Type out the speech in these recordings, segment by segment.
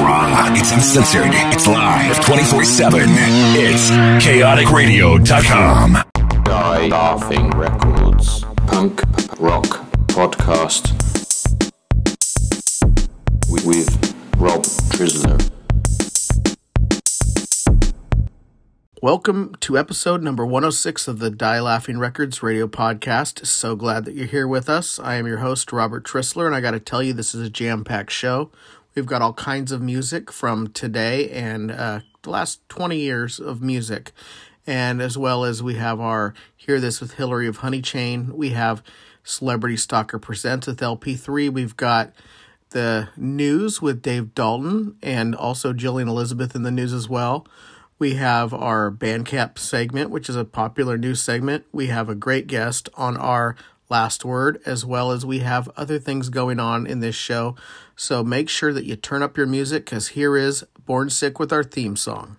raw. It's uncensored. It's live 24 7. It's chaoticradio.com. Die Laughing Records. Punk Rock Podcast. With, with Rob Trisler. Welcome to episode number 106 of the Die Laughing Records radio podcast. So glad that you're here with us. I am your host, Robert Trissler, and I got to tell you, this is a jam packed show. We've got all kinds of music from today and uh, the last 20 years of music. And as well as we have our Hear This with Hillary of Honeychain. We have Celebrity Stalker Presents with LP3. We've got the news with Dave Dalton and also Jillian Elizabeth in the news as well. We have our Bandcamp segment, which is a popular news segment. We have a great guest on our last word, as well as we have other things going on in this show. So make sure that you turn up your music because here is Born Sick with our theme song.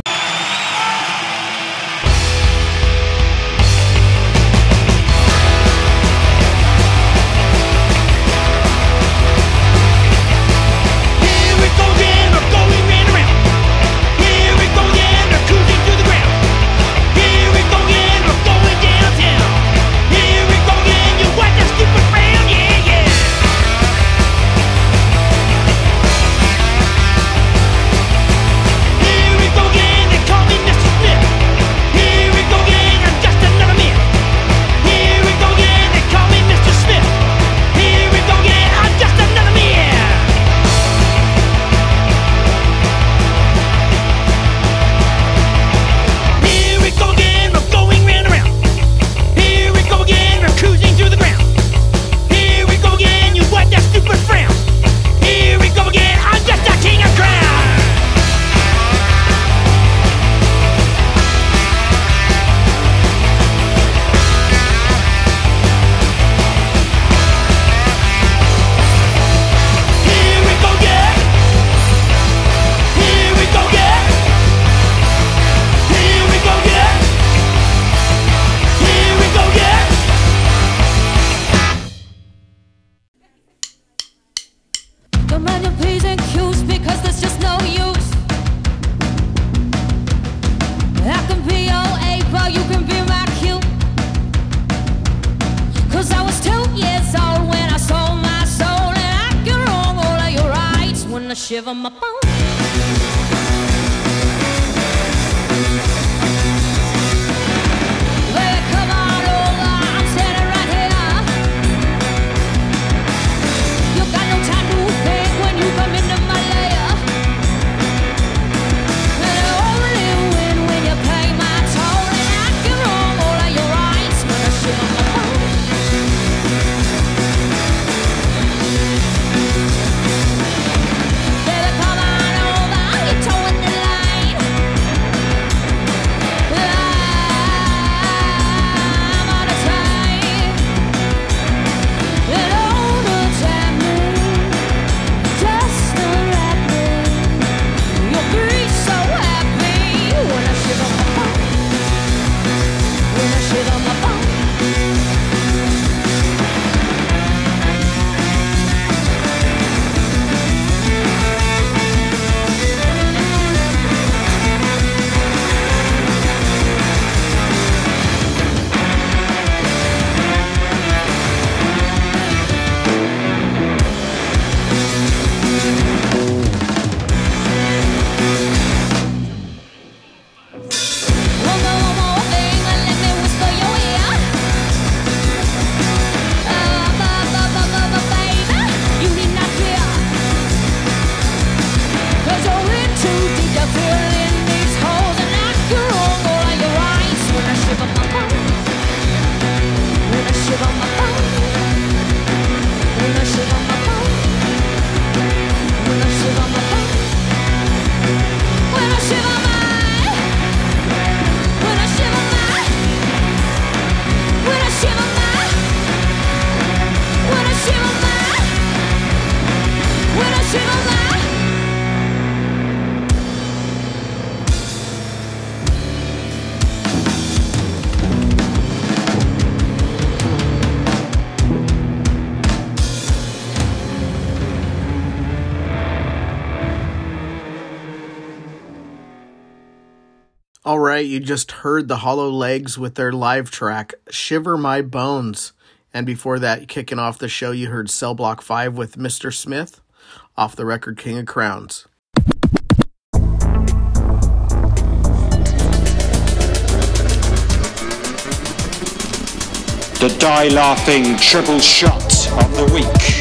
Your P's and Q's because there's just no use. I can be your A but you can be my I was two years old when I sold my soul And I wrong all of your rights when I shiver my bones right, you just heard the Hollow Legs with their live track, Shiver My Bones. And before that, kicking off the show, you heard Cell Block 5 with Mr. Smith, off the record King of Crowns. The die laughing triple shot of the week.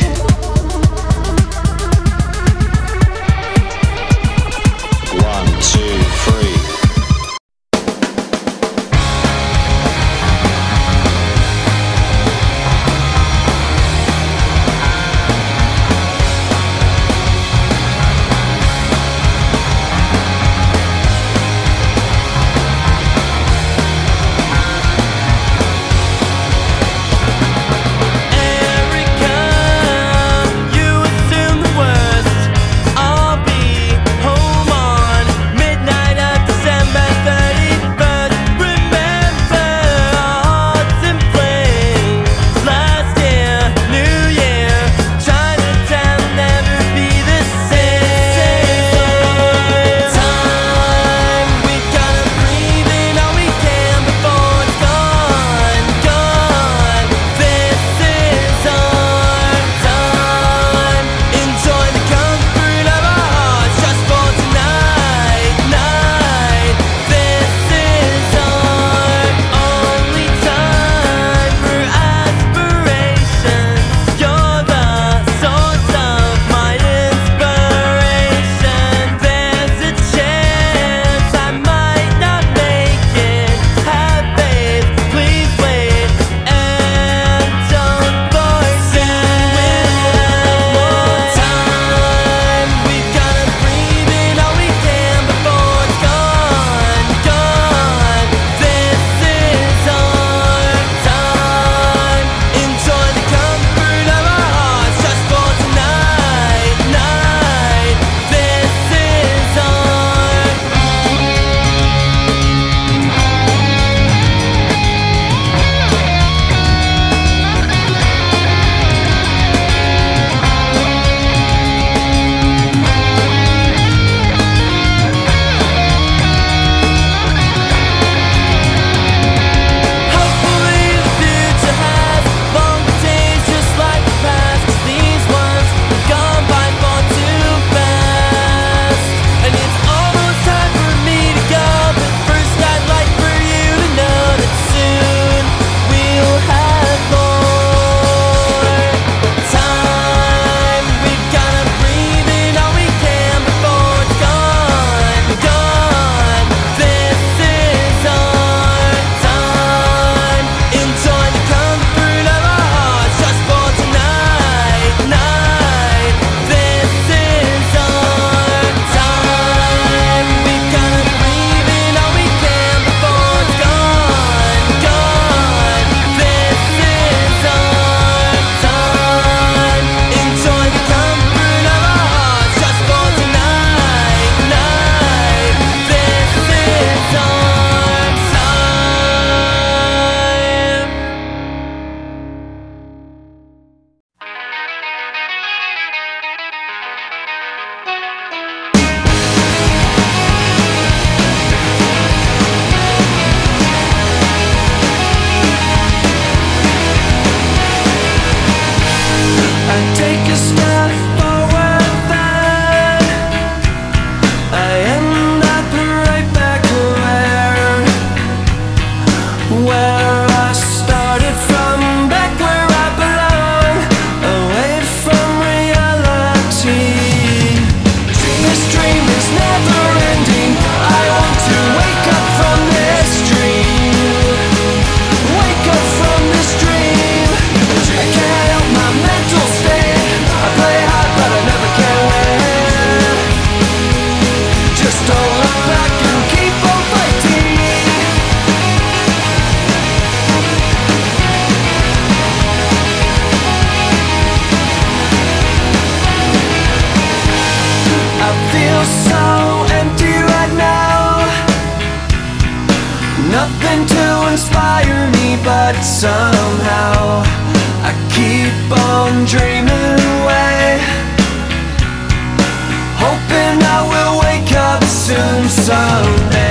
so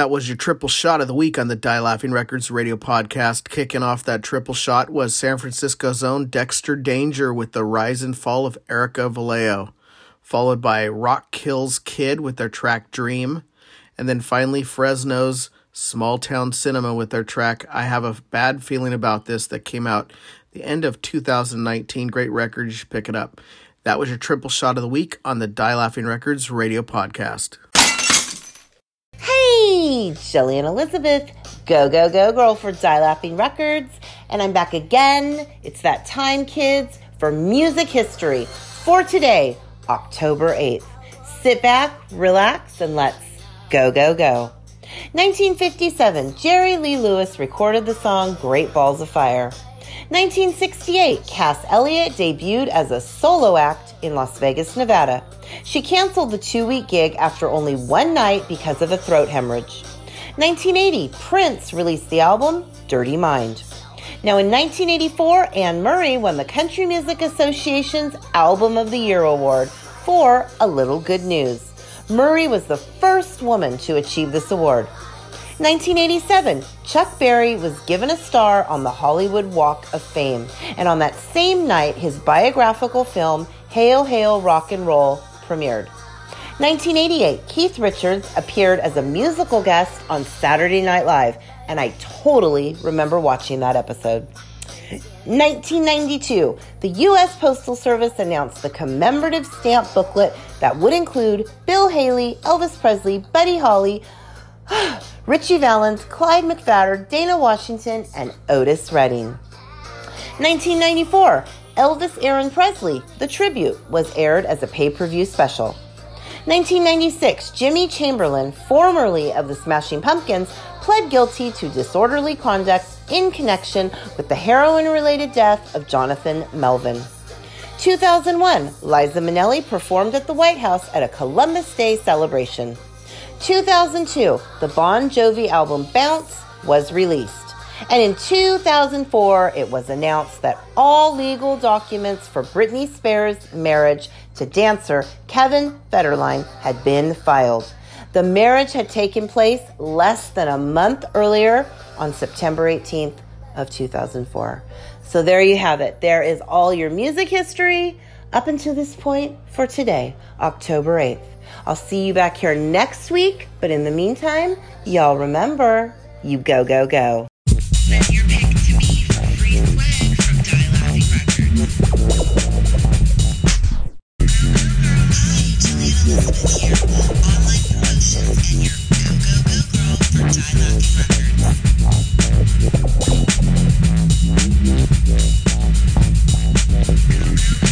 That was your triple shot of the week on the Die Laughing Records radio podcast. Kicking off that triple shot was San Francisco's own Dexter Danger with the rise and fall of Erica Vallejo, followed by Rock Kills Kid with their track Dream, and then finally Fresno's Small Town Cinema with their track I Have a Bad Feeling About This that came out the end of 2019. Great record, you should pick it up. That was your triple shot of the week on the Die Laughing Records radio podcast. Hey, and Elizabeth, go, go, go girl for Die Laughing Records. And I'm back again. It's that time, kids, for music history for today, October 8th. Sit back, relax, and let's go, go, go. 1957, Jerry Lee Lewis recorded the song Great Balls of Fire. 1968, Cass Elliot debuted as a solo act in Las Vegas, Nevada. She canceled the two week gig after only one night because of a throat hemorrhage. 1980, Prince released the album Dirty Mind. Now, in 1984, Anne Murray won the Country Music Association's Album of the Year award for A Little Good News. Murray was the first woman to achieve this award. 1987, Chuck Berry was given a star on the Hollywood Walk of Fame, and on that same night, his biographical film Hail Hail Rock and Roll premiered. 1988, Keith Richards appeared as a musical guest on Saturday Night Live, and I totally remember watching that episode. 1992, the U.S. Postal Service announced the commemorative stamp booklet that would include Bill Haley, Elvis Presley, Buddy Holly, Ritchie Valens, Clyde McPhatter, Dinah Washington, and Otis Redding. 1994, Elvis Aaron Presley, The Tribute, was aired as a pay per view special. 1996, Jimmy Chamberlin, formerly of the Smashing Pumpkins, pled guilty to disorderly conduct in connection with the heroin related death of Jonathan Melvoin. 2001, Liza Minnelli performed at the White House at a Columbus Day celebration. 2002, the Bon Jovi album Bounce was released. And in 2004, it was announced that all legal documents for Britney Spears' marriage to dancer Kevin Federline had been filed. The marriage had taken place less than a month earlier on September 18th of 2004. So there you have it. There is all your music history up until this point for today, October 8th. I'll see you back here next week, but in the meantime, y'all remember, you go, go, go. Don't let that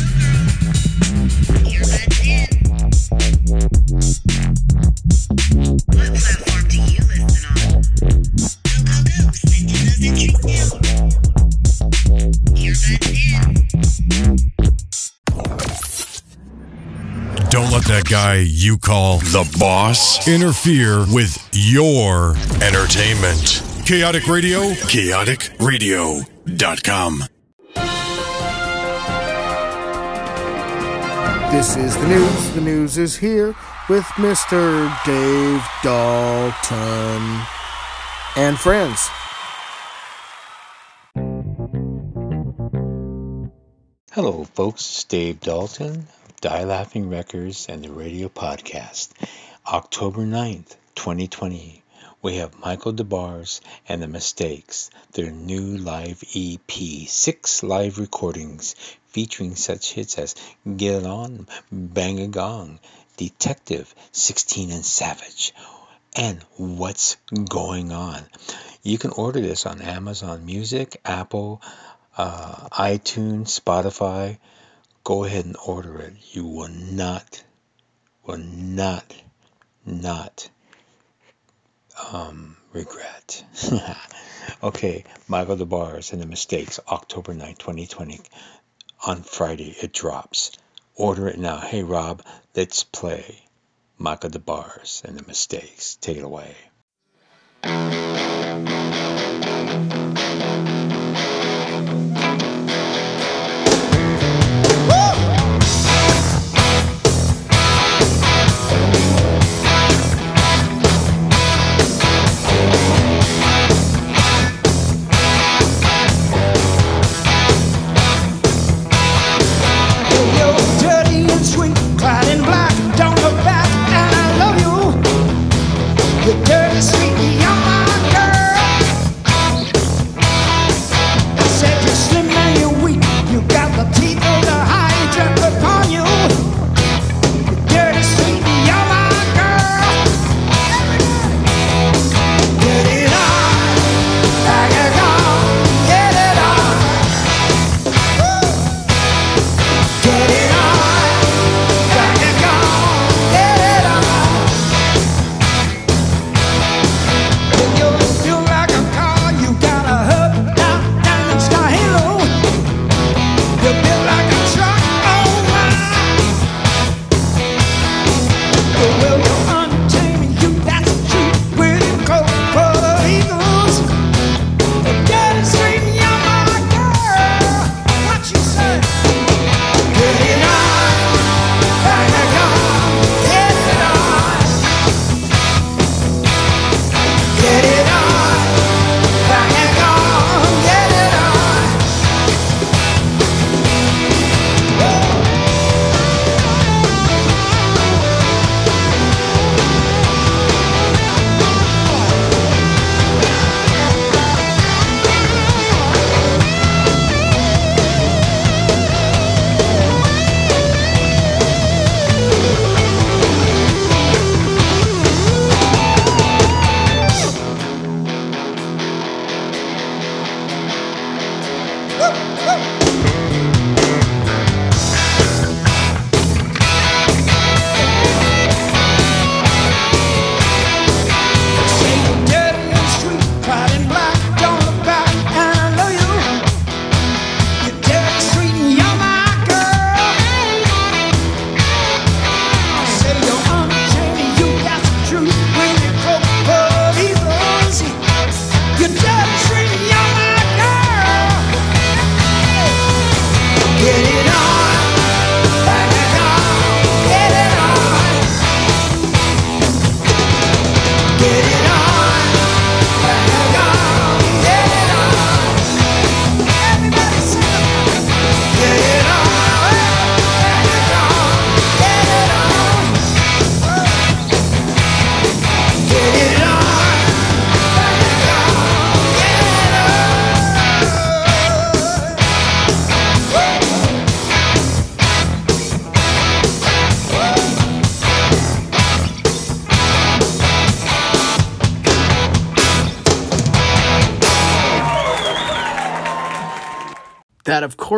guy you call the boss interfere with your entertainment. Chaotic Radio, chaoticradio.com. This is the news. The news is here with Mr. Dave Dalton and friends. Hello, folks. It's Dave Dalton of Die Laughing Records and the Radio Podcast. October 9th, 2020, we have Michael Des Barres and The Mistakes, their new live EP, six live recordings featuring such hits as Get It On, Bang a Gong, Detective, 16 and Savage, and What's Going On. You can order this on Amazon Music, Apple, uh, iTunes, Spotify. Go ahead and order it. You will not, will not, not um, regret. okay, Michael Des Barres and the Mistakes, October 9, 2020. On Friday, it drops. Order it now. Hey, Rob, let's play Michael Des Barres and the Mistakes. Take it away.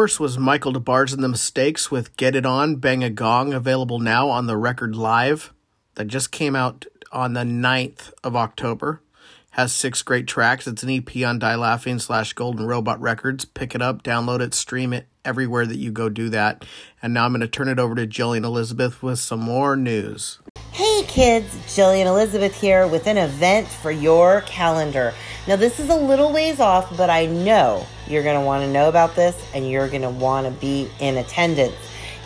Course, was Michael Des Barres and the Mistakes with Get It On, Bang a Gong, available now on the record live that just came out on the 9th of October. Has six great tracks. It's an EP on Die Laughing slash Golden Robot Records. Pick it up, download it, stream it everywhere that you go do that. And now I'm going to turn it over to Jillian Elizabeth with some more news. Hey kids, Jillian Elizabeth here with an event for your calendar. Now, this is a little ways off, but I know you're going to want to know about this and you're going to want to be in attendance.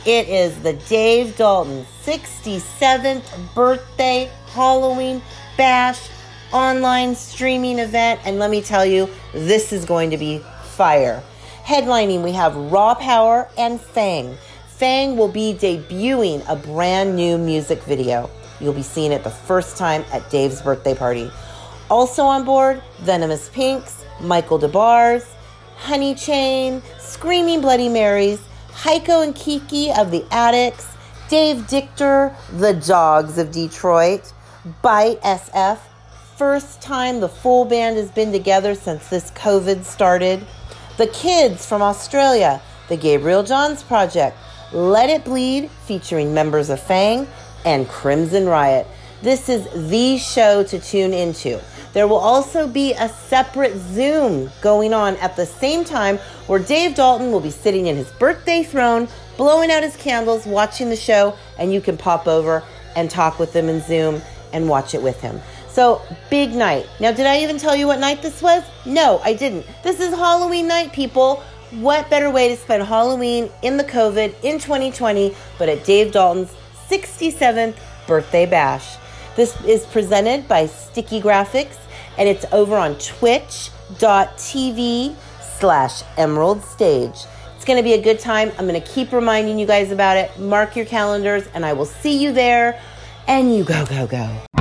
It is the Dave Dalton 67th birthday Halloween bash online streaming event. And let me tell you, this is going to be fire. Headlining, we have Raw Power and Fang. Fang will be debuting a brand new music video. You'll be seeing it the first time at Dave's birthday party. Also on board, Venomous Pinks, Michael Des Barres, Honey Chain, Screaming Bloody Marys, Heiko and Kiki of the Addicts, Dave Dictor, The Dogs of Detroit, Bite SF. First time the full band has been together since this COVID started. The Kids from Australia, the Gabriel Johns Project, Let It Bleed, featuring members of Fang, and Crimson Riot. This is the show to tune into. There will also be a separate Zoom going on at the same time where Dave Dalton will be sitting in his birthday throne, blowing out his candles, watching the show, and you can pop over and talk with him in Zoom and watch it with him. So, big night. Now, did I even tell you what night this was? No, I didn't. This is Halloween night, people. What better way to spend Halloween in the COVID in 2020 but at Dave Dalton's 67th birthday bash? This is presented by Sticky Graphics and it's over on twitch.tv slash emerald stage. It's going to be a good time. I'm going to keep reminding you guys about it. Mark your calendars and I will see you there. And you go, go, go.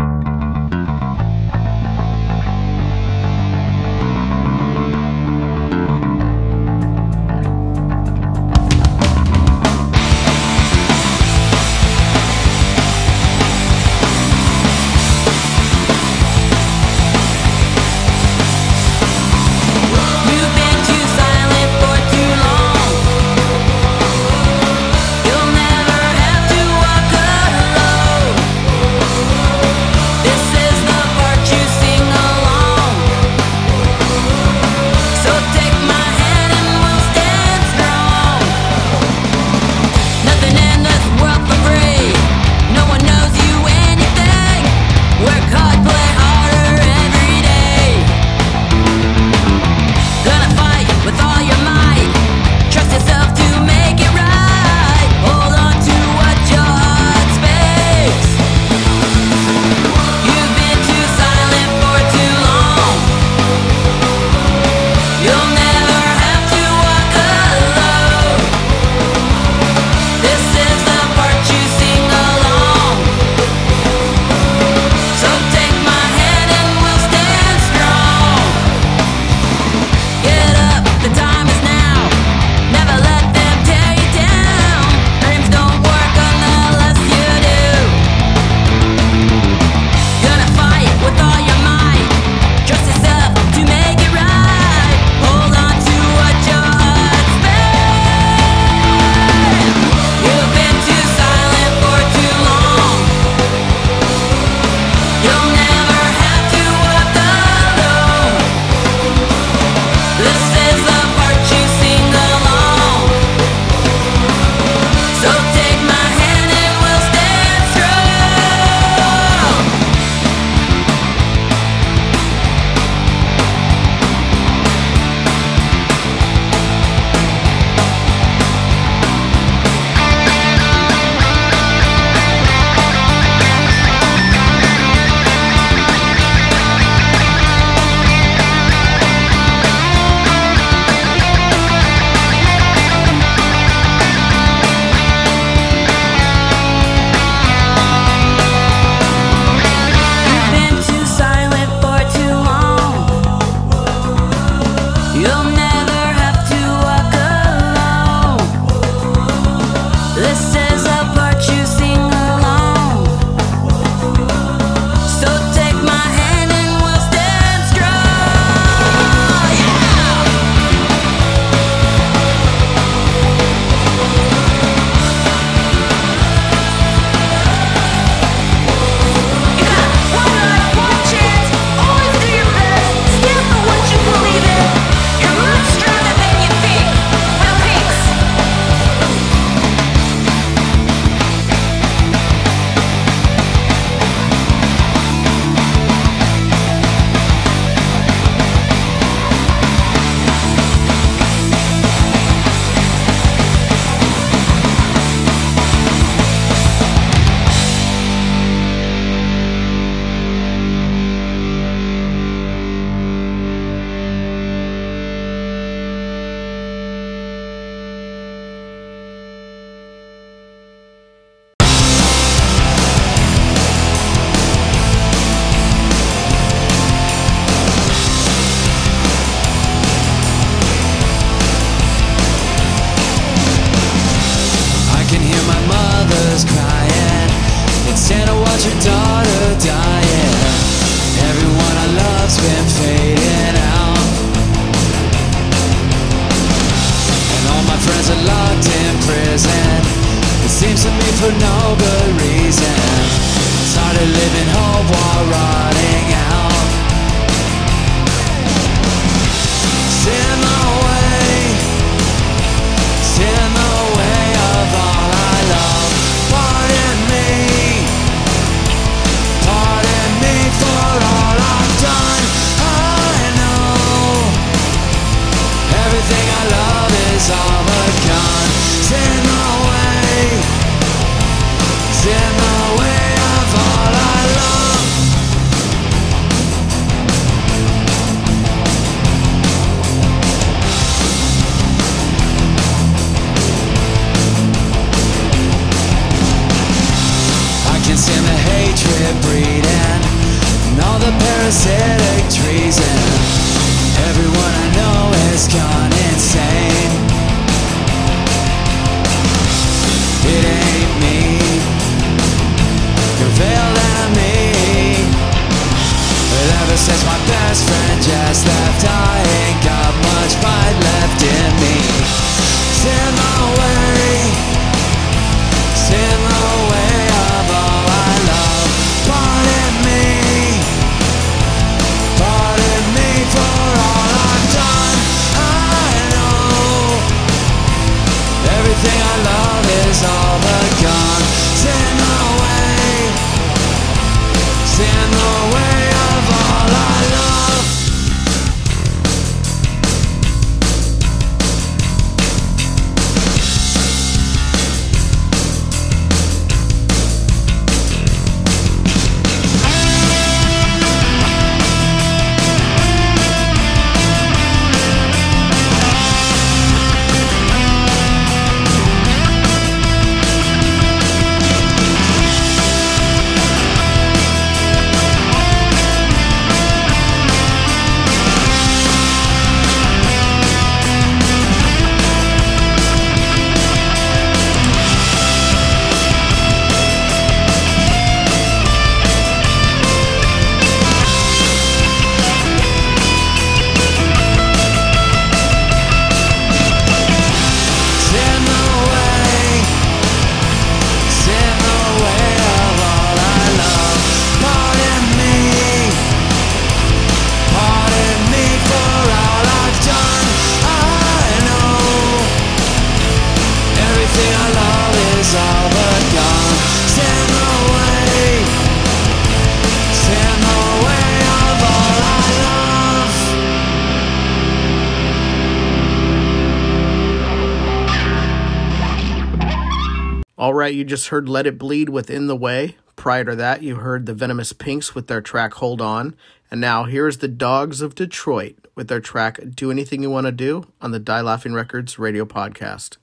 you just heard Let It Bleed within the Way. Prior to that, you heard the Venomous Pinks with their track Hold On. And now here's the Dogs of Detroit with their track Do Anything You Want to Do on the Die Laughing Records radio podcast.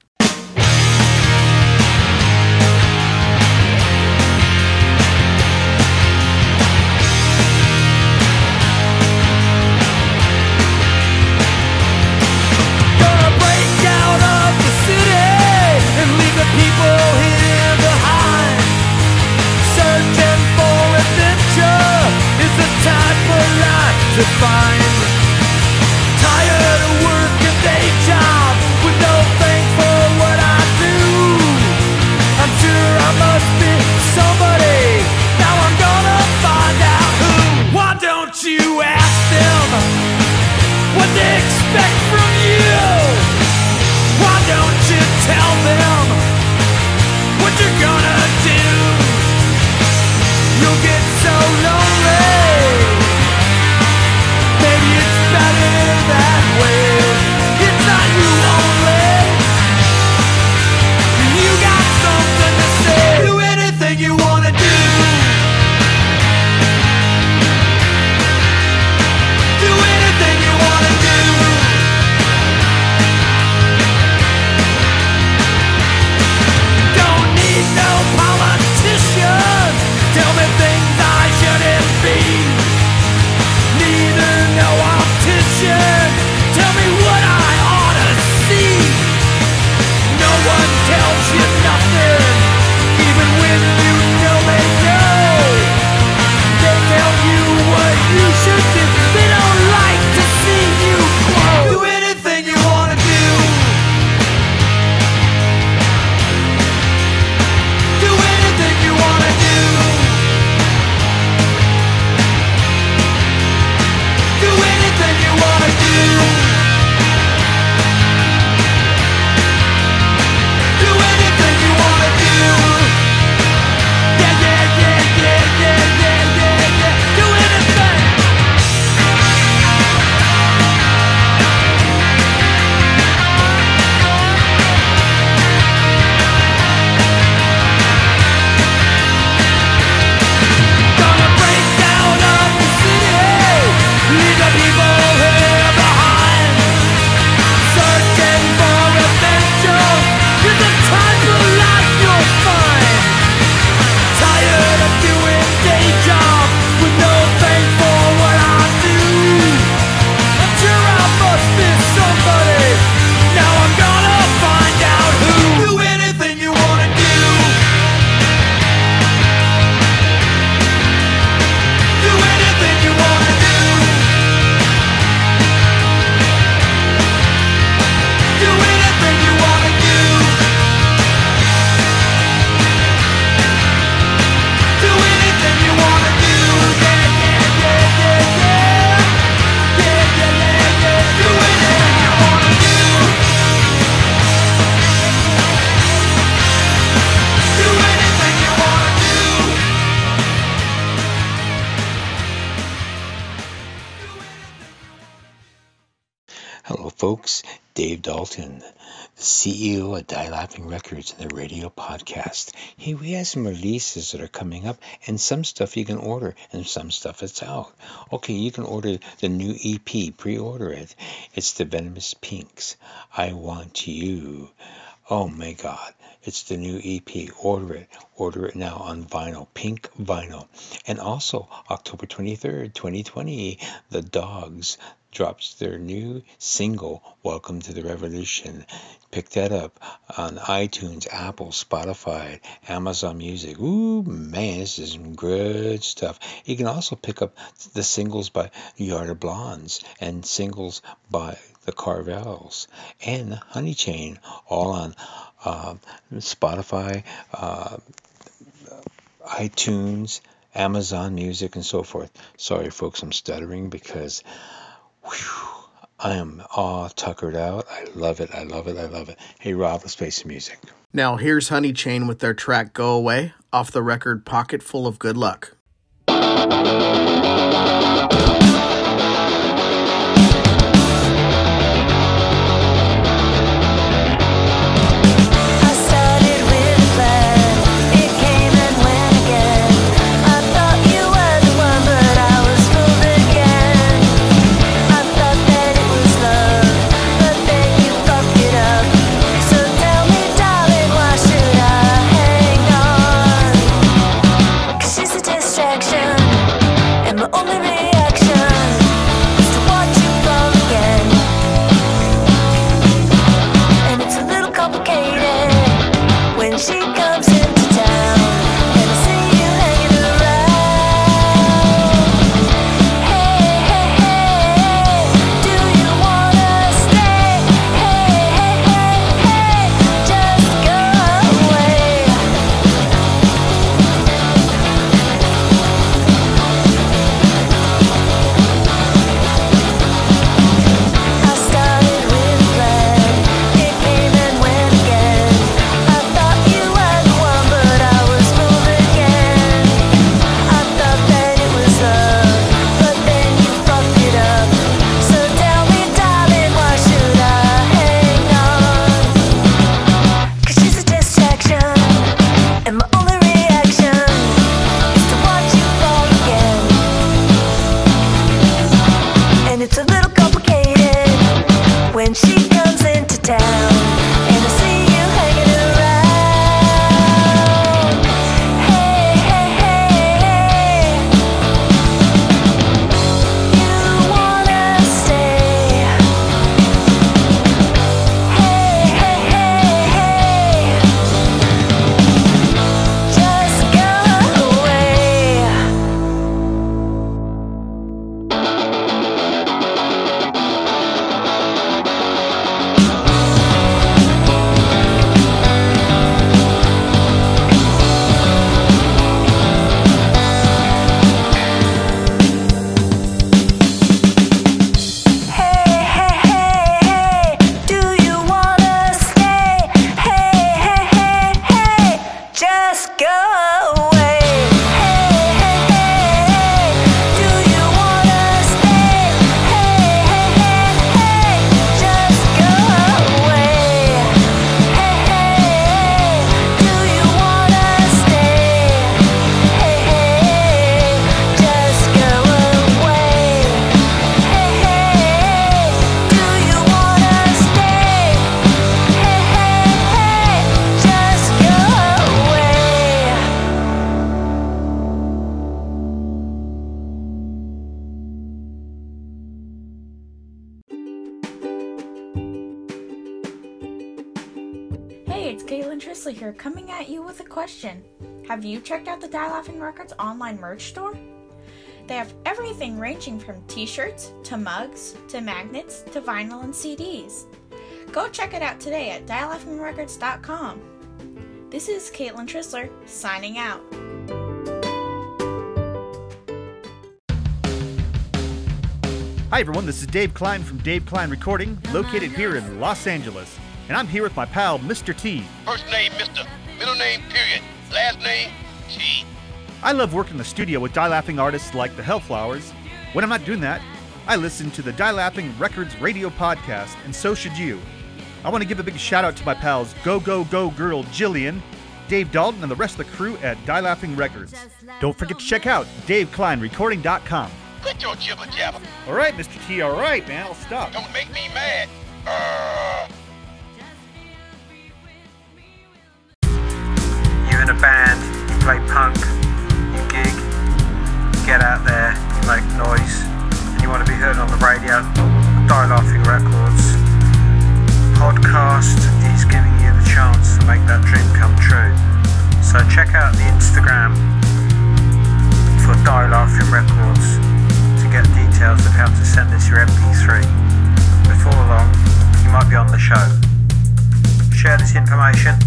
to find. Tired of working day job With no thanks for what I do. I'm sure I must be somebody. Now I'm gonna find out who. Why don't you ask them What they expect from you? Why don't you tell them What you're gonna some releases that are coming up, and some stuff you can order, and some stuff it's out. Okay, you can order the new EP, pre order it. It's the Venomous Pinks. I Want You. Oh my God. It's the new EP. Order it. Order it now on vinyl, pink vinyl. And also, October 23rd, 2020, The Dogs drops their new single, Welcome to the Revolution. Pick that up on iTunes, Apple, Spotify, Amazon Music. Ooh, man, this is some good stuff. You can also pick up the singles by Yard of Blondes and singles by the Carvels and Honey Chain, all on uh, Spotify, uh, iTunes, Amazon Music, and so forth. Sorry, folks, I'm stuttering because whew, I am all tuckered out. I love it. I love it. I love it. Hey, Rob, let's play some music. Now, here's Honey Chain with their track Go Away off the record Pocket Full of Good Luck. Merch store? They have everything ranging from t shirts to mugs to magnets to vinyl and CDs. Go check it out today at dielaughingrecords.com. This is Caitlin Trisler signing out. Hi, everyone. This is Dave Klein from Dave Klein Recording, located here in Los Angeles. And I'm here with my pal, Mr. T. First name, Mr. Middle name, period. Last name, T. I love working in the studio with die laughing artists like the Hellflowers. When I'm not doing that, I listen to the Die Laughing Records radio podcast, and so should you. I want to give a big shout out to my pals Go Go Go Girl Jillian, Dave Dalton, and the rest of the crew at Die Laughing Records. Don't forget to check out DaveKleinRecording.com. Quit your jibber jabber. All right, Mr. T, all right, man, I'll stop. Don't make me mad. Uh, You're in a band, you play punk, you gig, you get out there, you make noise, and you want to be heard on the radio. Die Laughing Records podcast is giving you the chance to make that dream come true. So check out the Instagram for Die Laughing Records to get details of how to send us your MP3. Before long, you might be on the show. Share this information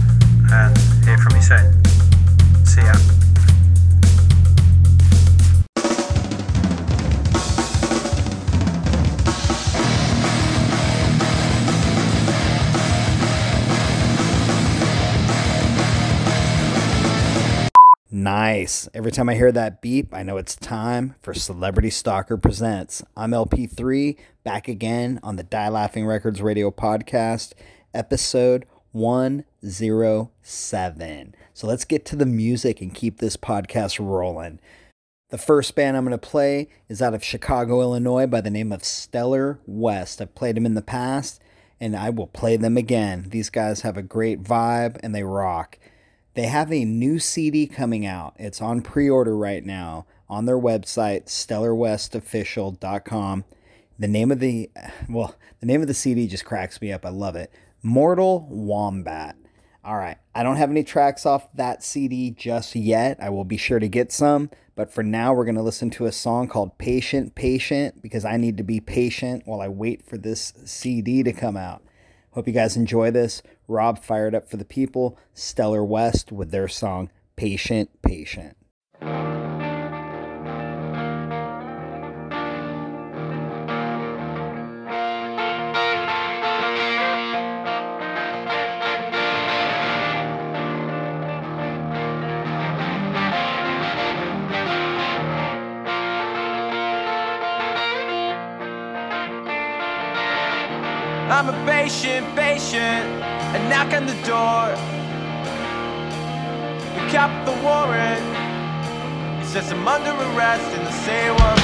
and hear from you soon. See ya. Nice. Every time I hear that beep, I know it's time for Celebrity Stalker Presents. I'm LP3, back again on the Die Laughing Records radio podcast, episode 107. So let's get to the music and keep this podcast rolling. The first band I'm going to play is out of Chicago, Illinois, by the name of Stellar West. I've played them in the past, and I will play them again. These guys have a great vibe and they rock. They have a new CD coming out. It's on pre order right now on their website, stellarwestofficial.com. The name of the, well, the name of the CD just cracks me up. I love it. Mortal Wombat. All right. I don't have any tracks off that CD just yet. I will be sure to get some. But for now, we're going to listen to a song called Patient, Patient, because I need to be patient while I wait for this CD to come out. Hope you guys enjoy this. Rob fired up for the people. Stellar West with their song Patient, Patient. I'm a patient, patient, and knock on the door. The cop the warrant, he says I'm under arrest and they say what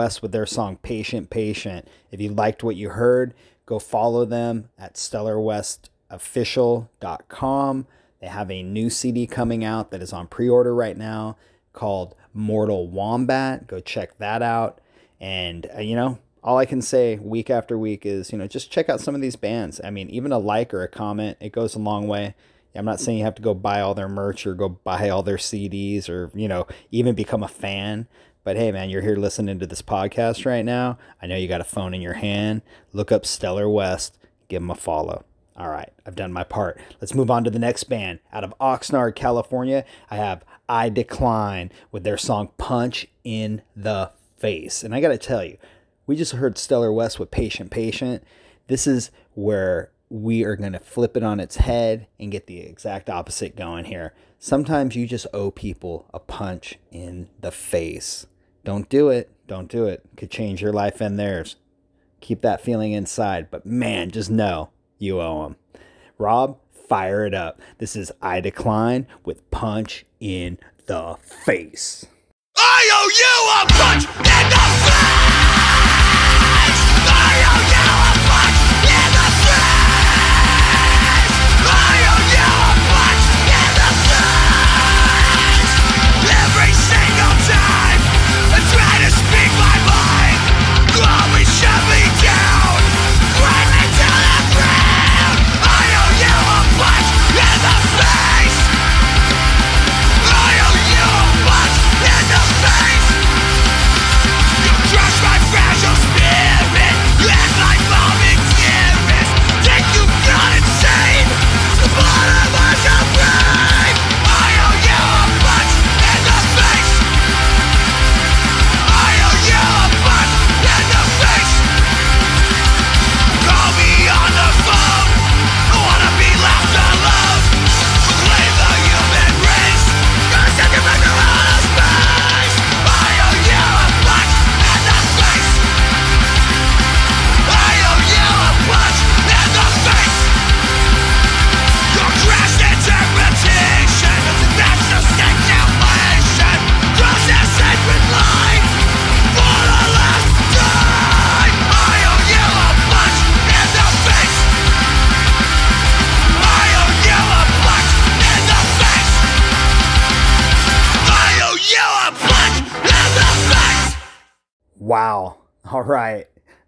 West with their song Patient Patient. If you liked what you heard, go follow them at stellarwestofficial.com. They have a new CD coming out that is on pre order right now called Mortal Wombat. Go check that out. And, uh, you know, all I can say week after week is, you know, just check out some of these bands. I mean, even a like or a comment, it goes a long way. I'm not saying you have to go buy all their merch or go buy all their CDs or, you know, even become a fan. But hey, man, you're here listening to this podcast right now. I know you got a phone in your hand. Look up Stellar West, give them a follow. All right, I've done my part. Let's move on to the next band. Out of Oxnard, California, I have I Decline with their song Punch in the Face. And I got to tell you, we just heard Stellar West with Patient Patient. This is where we are going to flip it on its head and get the exact opposite going here. Sometimes you just owe people a punch in the face. Don't do it. Don't do it. Could change your life and theirs. Keep that feeling inside, but man, just know you owe them. Rob, fire it up. This is I Decline with Punch in the Face. I owe you a punch in the face!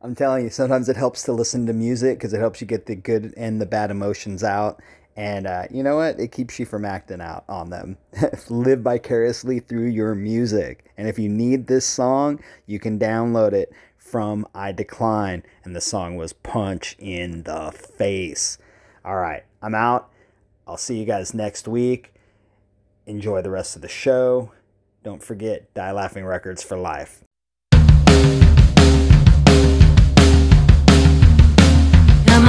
I'm telling you, sometimes it helps to listen to music because it helps you get the good and the bad emotions out. And uh, you know what? It keeps you from acting out on them. Live vicariously through your music. And if you need this song, you can download it from I Decline. And the song was Punch in the Face. All right. I'm out. I'll see you guys next week. Enjoy the rest of the show. Don't forget, Die Laughing Records for life.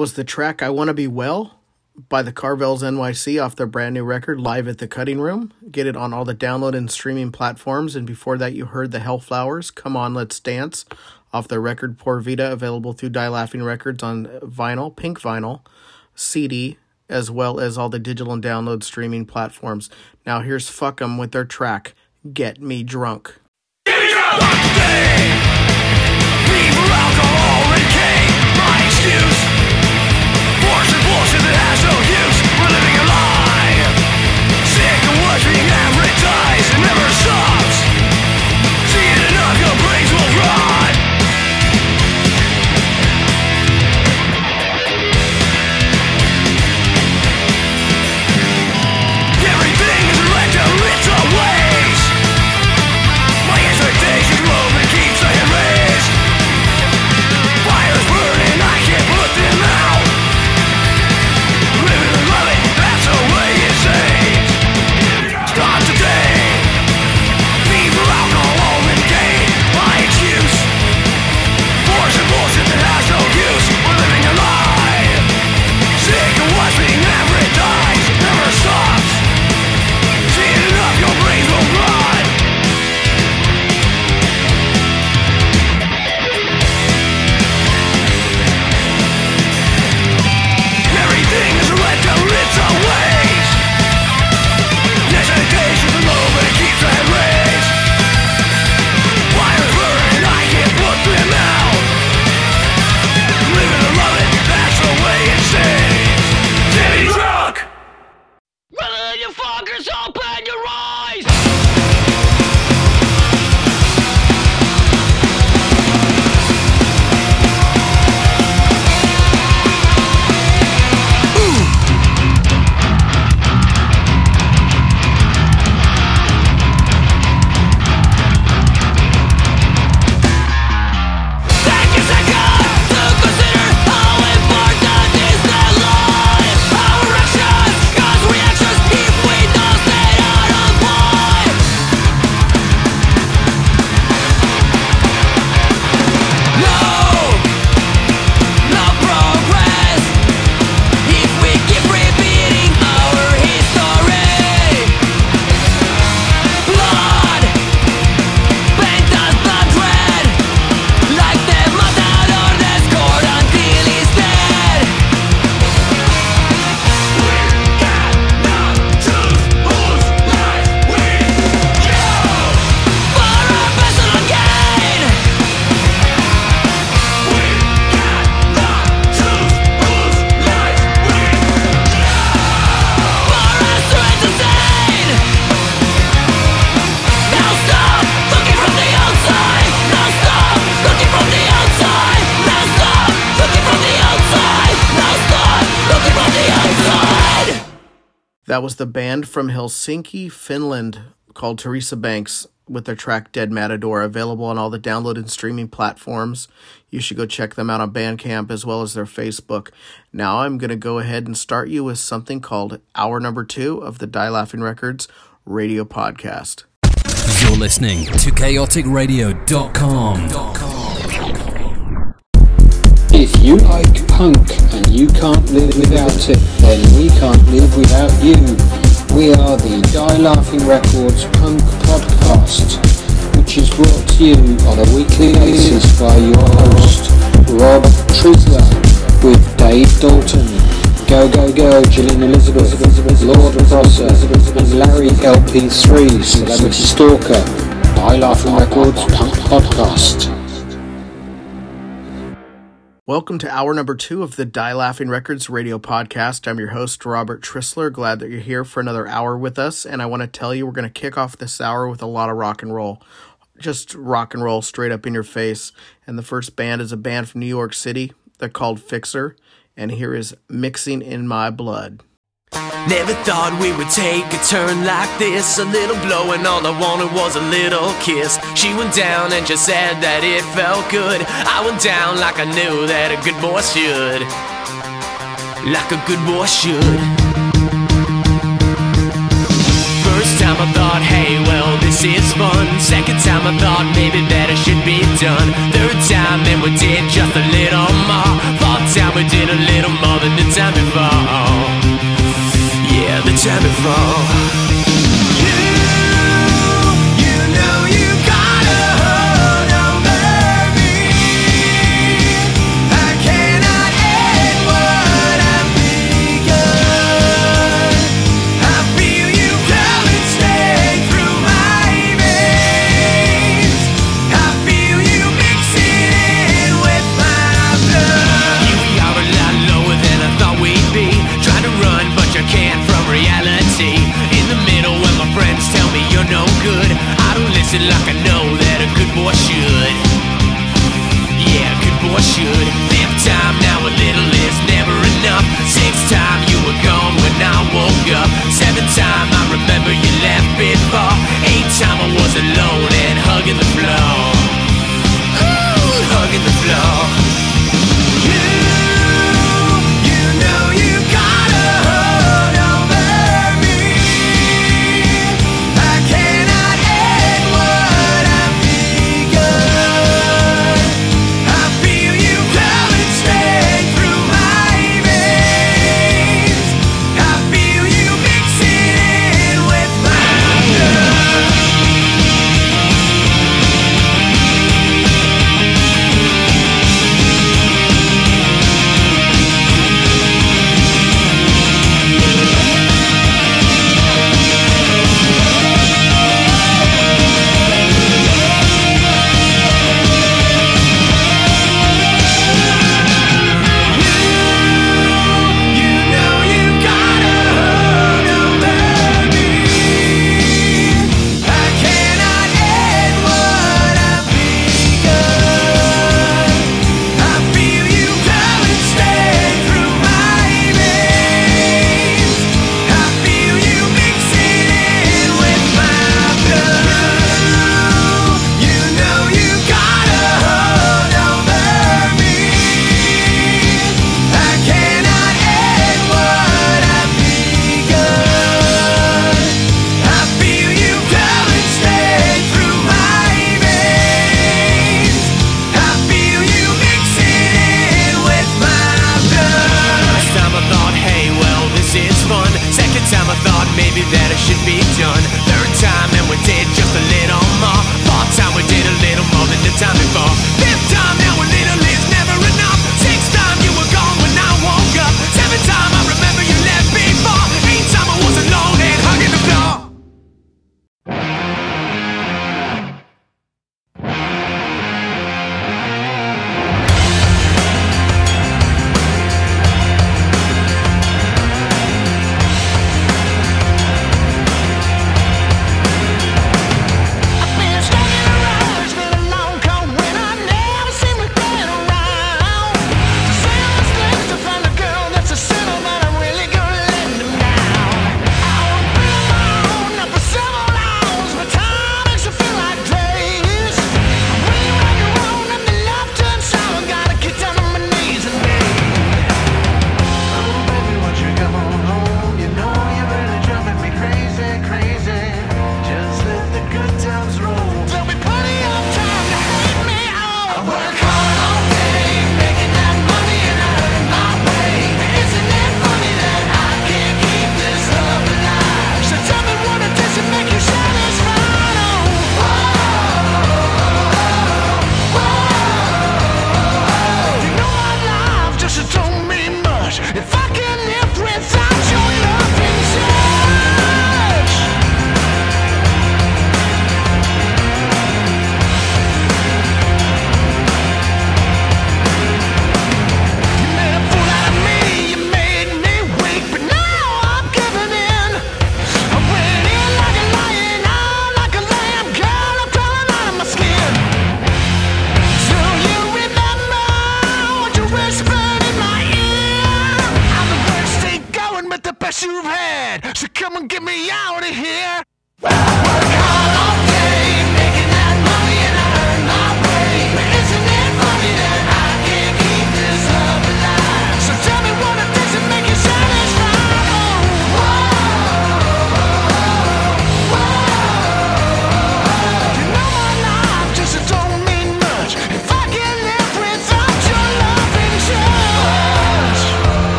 was the track I Want to Be Well by the Carvels NYC off their brand new record, Live at the Cutting Room. Get it on all the download and streaming platforms. And before that, you heard the Hellflowers, Come On, Let's Dance off their record, Poor Vita, available through Die Laughing Records on vinyl, pink vinyl, CD, as well as all the digital and download streaming platforms. Now here's Fuck 'em with their track, Get Me Drunk. Never stops. Seeing enough, your brains will dry. The band from Helsinki, Finland, called Teresa Banks with their track Dead Matador, available on all the download and streaming platforms. You should go check them out on Bandcamp as well as their Facebook. Now I'm going to go ahead and start you with something called Hour Number Two of the Die Laughing Records radio podcast. You're listening to chaoticradio.com. If you like punk and you can't live without it, then we can't live without you. We are the Die Laughing Records Punk Podcast, which is brought to you on a weekly basis by your host, Rob Trisler, with Dave Dalton, Go Go Go, Gillian Elizabeth, Lord Prosser, and Larry LP3, Celebrity Stalker. Die Laughing Records Punk Podcast. Welcome to hour number two of the Die Laughing Records radio podcast. I'm your host, Robert Trissler. Glad that you're here for another hour with us. And I want to tell you, we're going to kick off this hour with a lot of rock and roll. Just rock and roll straight up in your face. And the first band is a band from New York City. They're called Fixer. And here is Mixing in My Blood. Never thought we would take a turn like this. A little blow, and all I wanted was a little kiss. She went down and just said that it felt good. I went down like I knew that a good boy should. Like a good boy should. First time I thought, hey, well, this is fun. Second time I thought maybe it should be done. Third time, then we did just a little more. Fourth time, we did a little more than the time before. The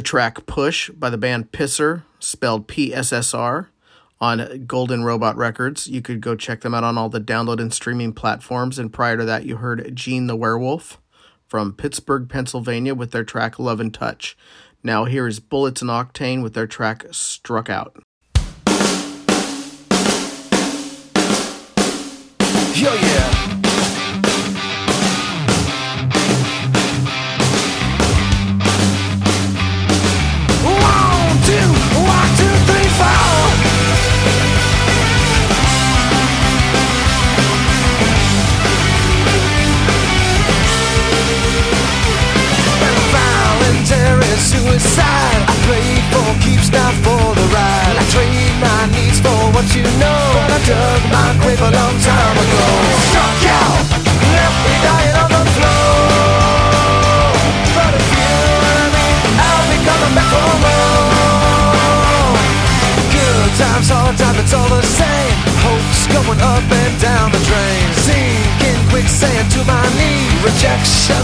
the track Push by the band Pisser, spelled P S S R, on Golden Robot Records. You could go check them out on all the download and streaming platforms. And prior to that, you heard Gene the Werewolf from Pittsburgh, Pennsylvania, with their track Love and Touch. Now, here is Bullets and Octane with their track Struck Out. inside. I played for keeps, not for the ride. I trade my needs for what you know. But I dug my grave a long time ago. Struck out, left me dying on the floor. But if you and me, I'll be coming back for more. Good times, hard times, it's all the same. Hopes going up and down the drain. Sinking quicksand to my knee. Rejection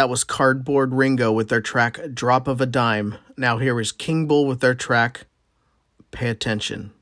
That was Cardboard Ringo with their track Drop of a Dime. Now here is King Bull with their track Pay Attention.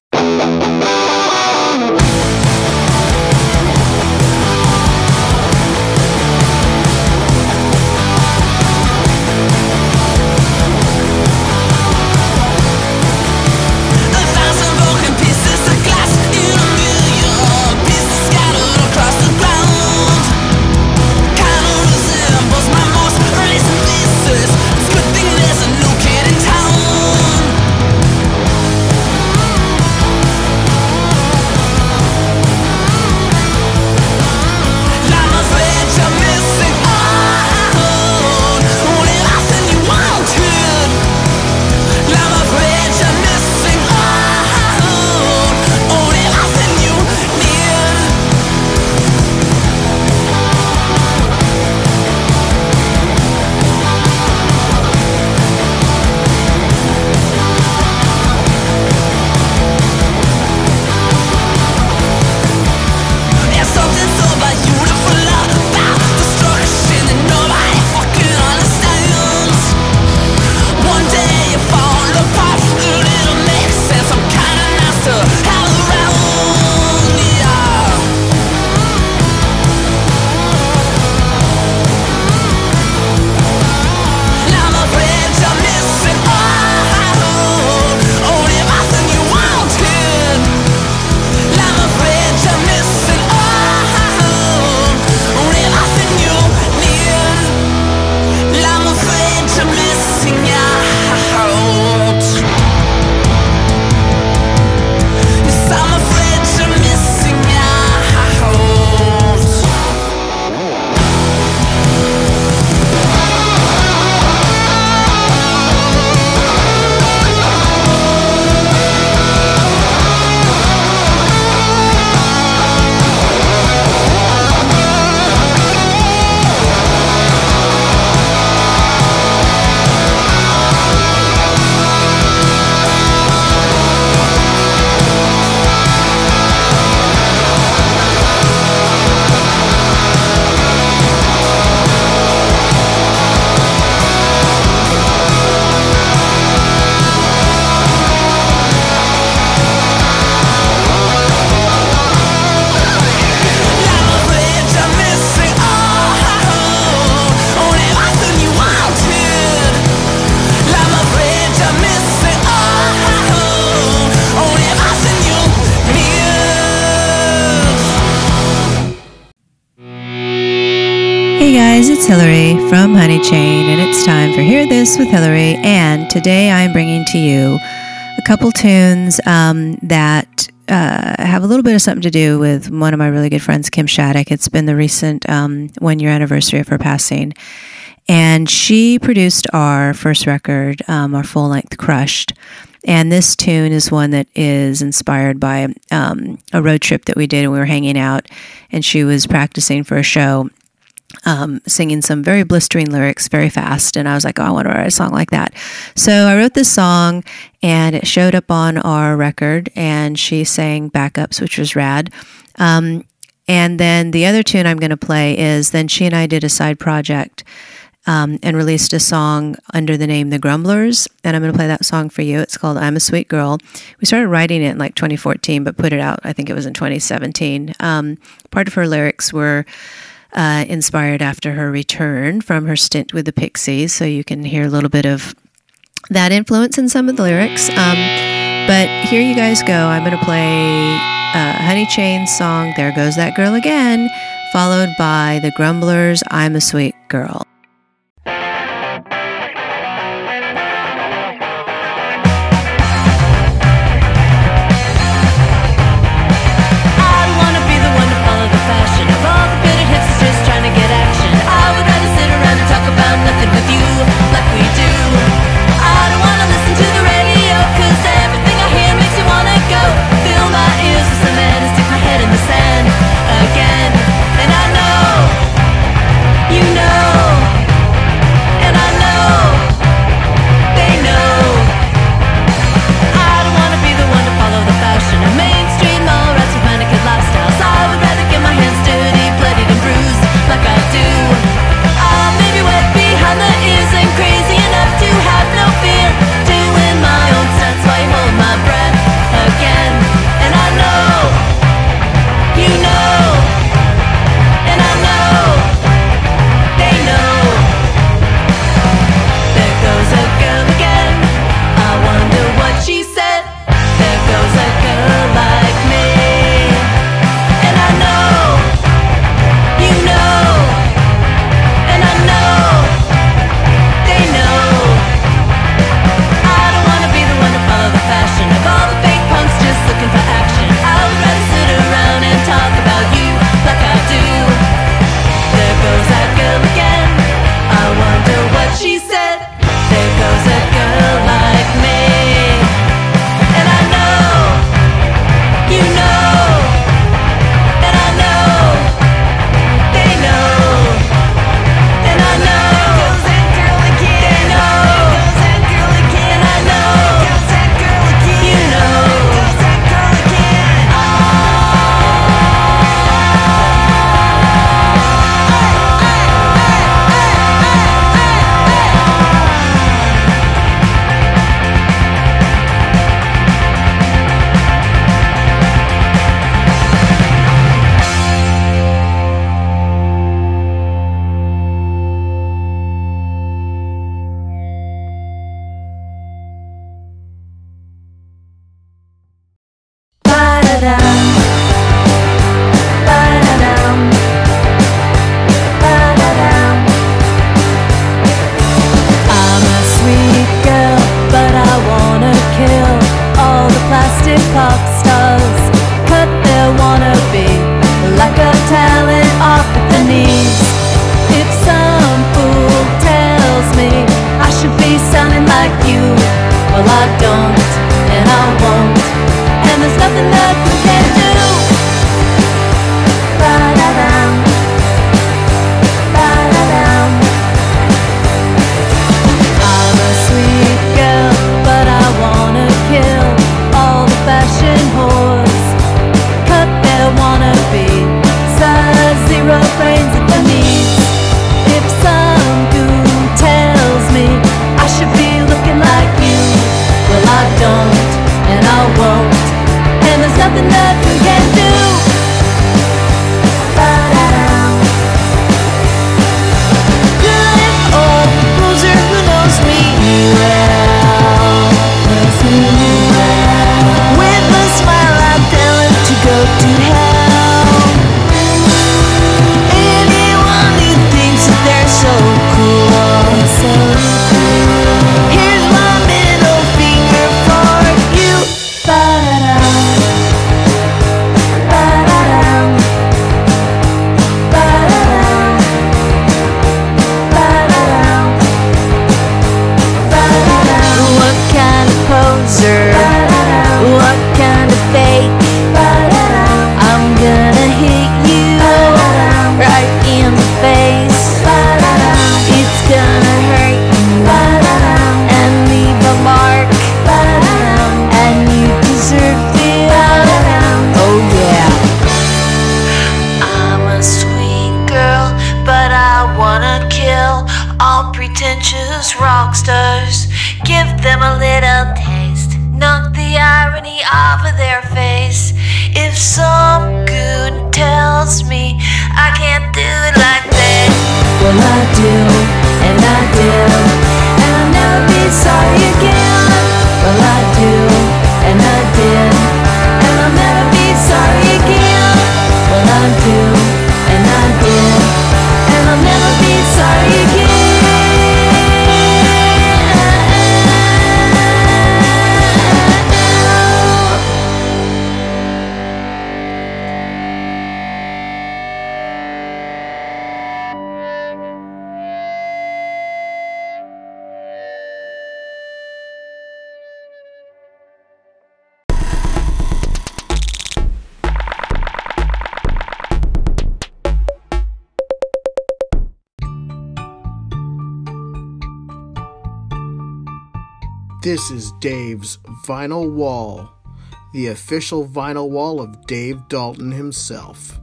With Hillary. And today I'm bringing to you a couple tunes um, that uh, have a little bit of something to do with one of my really good friends, Kim Shattuck. It's been the recent um, one year anniversary of her passing. And she produced our first record, um, our full length Crushed. And this tune is one that is inspired by um, a road trip that we did, and we were hanging out, and she was practicing for a show um, singing some very blistering lyrics very fast. And I was like, oh, I want to write a song like that. So I wrote this song and it showed up on our record and she sang backups, which was rad. Um, and then the other tune I'm going to play is then she and I did a side project um, and released a song under the name The Grumblers. And I'm going to play that song for you. It's called I'm a Sweet Girl. We started writing it in like 2014, but put it out, I think it was in 2017. Um, part of her lyrics were uh, inspired after her return from her stint with the Pixies. So you can hear a little bit of that influence in some of the lyrics. Um, but here you guys go. I'm going to play uh, Honey Chain's song, There Goes That Girl Again, followed by The Grumblers, I'm a Sweet Girl. Vinyl Wall, the official vinyl wall of Dave Dalton himself.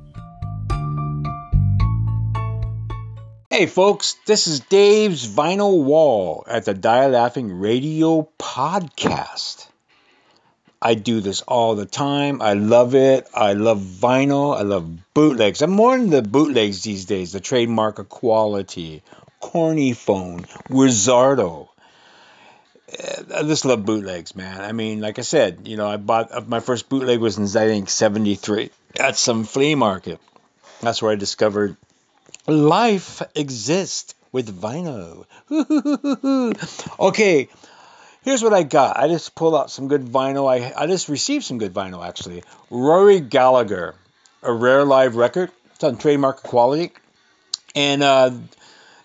Hey folks, this is Dave's Vinyl Wall at the Die Laughing Radio Podcast. I do this all the time. I love it. I love vinyl. I love bootlegs. I'm more into the bootlegs these days, the trademark of quality, Kornyfone, Wizardo. I just love bootlegs, man. I mean, like I said, you know, I bought uh, my first bootleg was in I think '73 at some flea market. That's where I discovered life exists with vinyl. okay, here's what I got. I just pulled out some good vinyl. I I just received some good vinyl actually. Rory Gallagher, a rare live record. It's on trademark quality, and uh,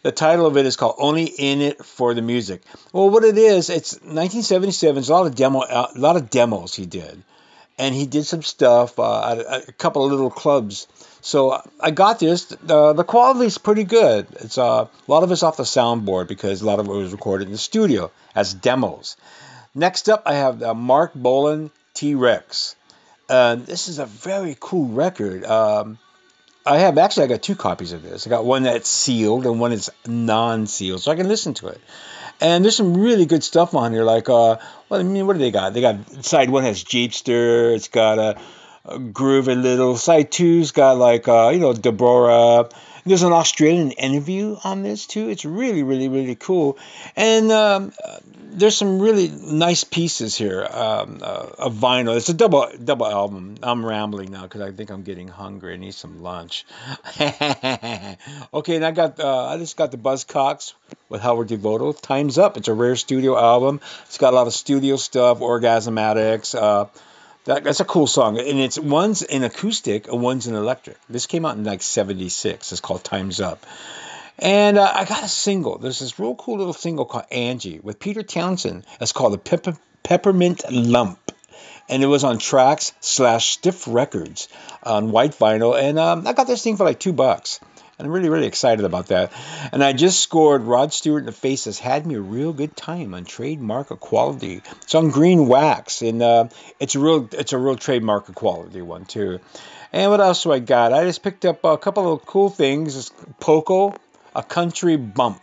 the title of it is called "Only in It for the Music." Well, what it is, it's 1977. It's a lot of demo, a lot of demos he did, and he did some stuff uh, at a, couple of little clubs. So I got this. The the quality is pretty good. It's uh, a lot of it's off the soundboard because a lot of it was recorded in the studio as demos. Next up, I have the Marc Bolan T Rex. Uh, this is a very cool record. Um, I have actually I got two copies of this. I got one that's sealed and one that's non-sealed, so I can listen to it. And there's some really good stuff on here. Like, uh, well, I mean, what do they got? They got side one has Jeepster. It's got a, a groovy little. Side two's got like uh, you know Deborah. There's an Australian interview on this too. It's really, really, really cool. And um, there's some really nice pieces here um, uh, of vinyl. It's a double double album. I'm rambling now because I think I'm getting hungry. I need some lunch. okay, and I got uh, I just got the Buzzcocks with Howard Devoto. Time's up. It's a rare studio album. It's got a lot of studio stuff, Orgasm Addict. Uh, that, that's a cool song, and it's one's in acoustic and one's in electric. This came out in like '76. It's called Time's Up. And uh, I got a single. There's this real cool little single called Angie with Peter Townshend. It's called the Pepper, Peppermint Lump. And it was on tracks slash stiff records on white vinyl. And um, I got this thing for like two bucks. And I'm really, really excited about that. And I just scored Rod Stewart in the Face has had me a real good time on trademark of quality. It's on green wax. And uh, it's a real it's a real trademark of quality one too. And what else do I got? I just picked up a couple of cool things. It's Poco, a country bump.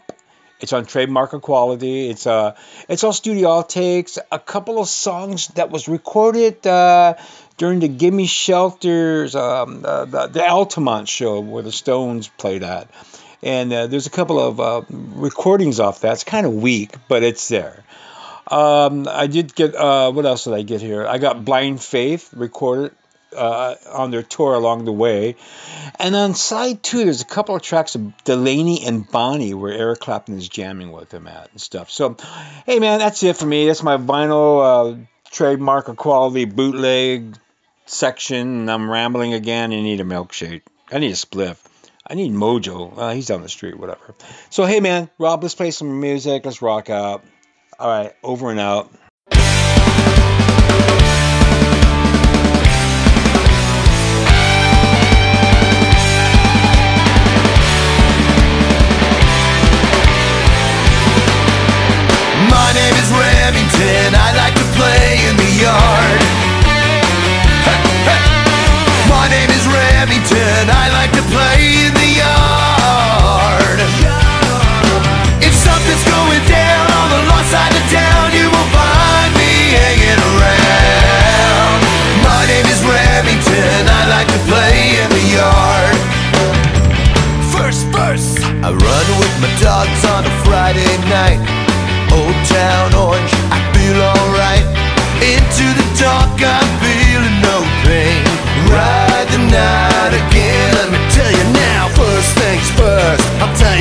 It's on trademark of quality. It's uh, it's all studio takes. A couple of songs that was recorded uh, during the Gimme Shelters, um, uh, the, the Altamont show where the Stones played at. And uh, there's a couple of uh, recordings off that. It's kind of weak, but it's there. Um, I did get, uh, what else did I get here? I got Blind Faith recorded uh, on their tour along the way. And on side two, there's a couple of tracks of Delaney and Bonnie where Eric Clapton is jamming with them at and stuff. So, hey man, that's it for me. That's my vinyl uh, trademark of quality bootleg section. And I'm rambling again. I need a milkshake. I need a spliff. I need Mojo. Uh, he's down the street, whatever. So, hey man, Rob, let's play some music. Let's rock out. All right, over and out. My name is Remington. I like to play in the yard. Remington. I like to play in the yard. If something's going down on the lost side of town, you will find me hanging around. My name is Remington. I like to play in the yard. First verse. I run with my dogs on a Friday night. First. I'm tell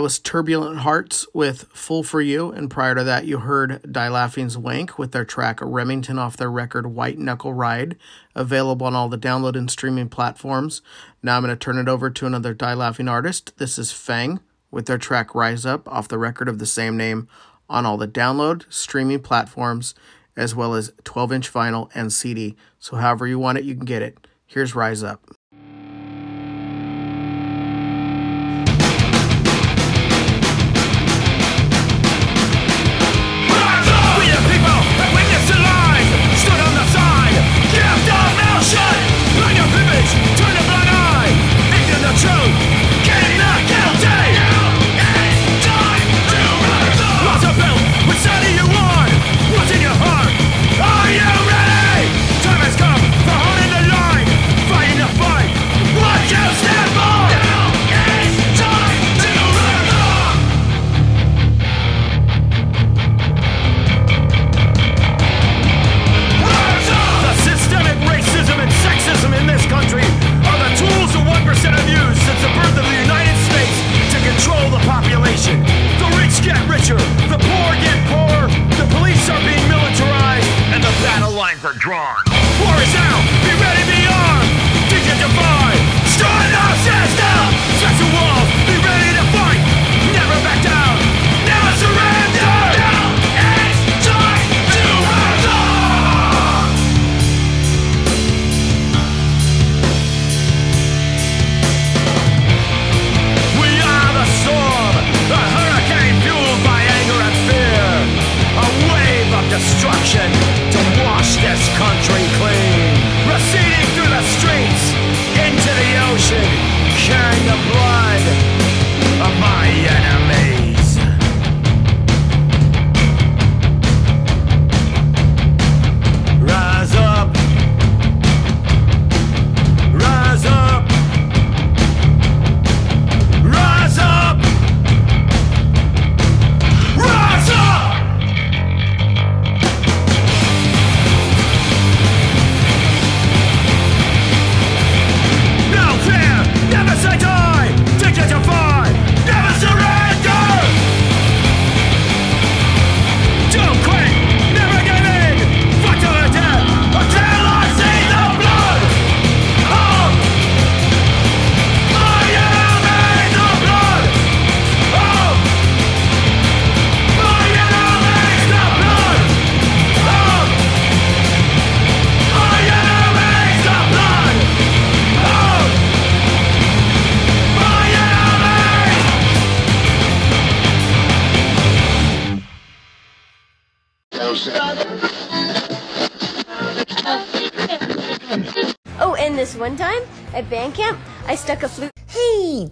That was Turbulent Hearts with Full for You, and prior to that, you heard Die Laughing's Wank with their track Remington off their record White Knuckle Ride, available on all the download and streaming platforms. Now I'm going to turn it over to another Die Laughing artist. This is Fang with their track Rise Up off the record of the same name on all the download, streaming platforms, as well as 12 inch vinyl and CD. So, however you want it, you can get it. Here's Rise Up.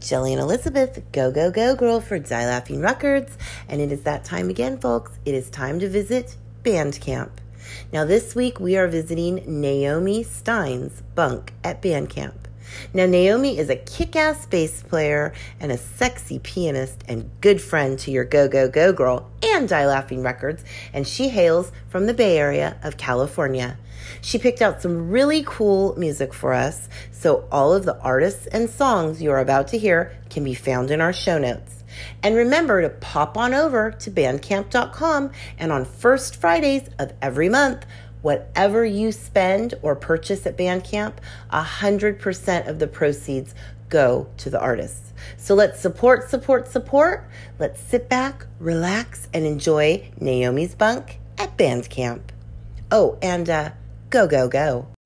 Hey, Jillian Elizabeth, go, go, go, girl for Laughing Records. And it is that time again, folks. It is time to visit Bandcamp. Now, this week we are visiting Naomi Stein's bunk at Bandcamp. Now, Naomi is a kick ass bass player and a sexy pianist and good friend to your Go Go Go Girl and Die Laughing Records, and she hails from the Bay Area of California. She picked out some really cool music for us, so all of the artists and songs you're about to hear can be found in our show notes. And remember to pop on over to bandcamp.com and on first Fridays of every month, whatever you spend or purchase at Bandcamp, 100% of the proceeds go to the artists. So let's support, support, support. Let's sit back, relax, and enjoy Naomi's Bunk at Bandcamp. Oh, and uh, go, go, go.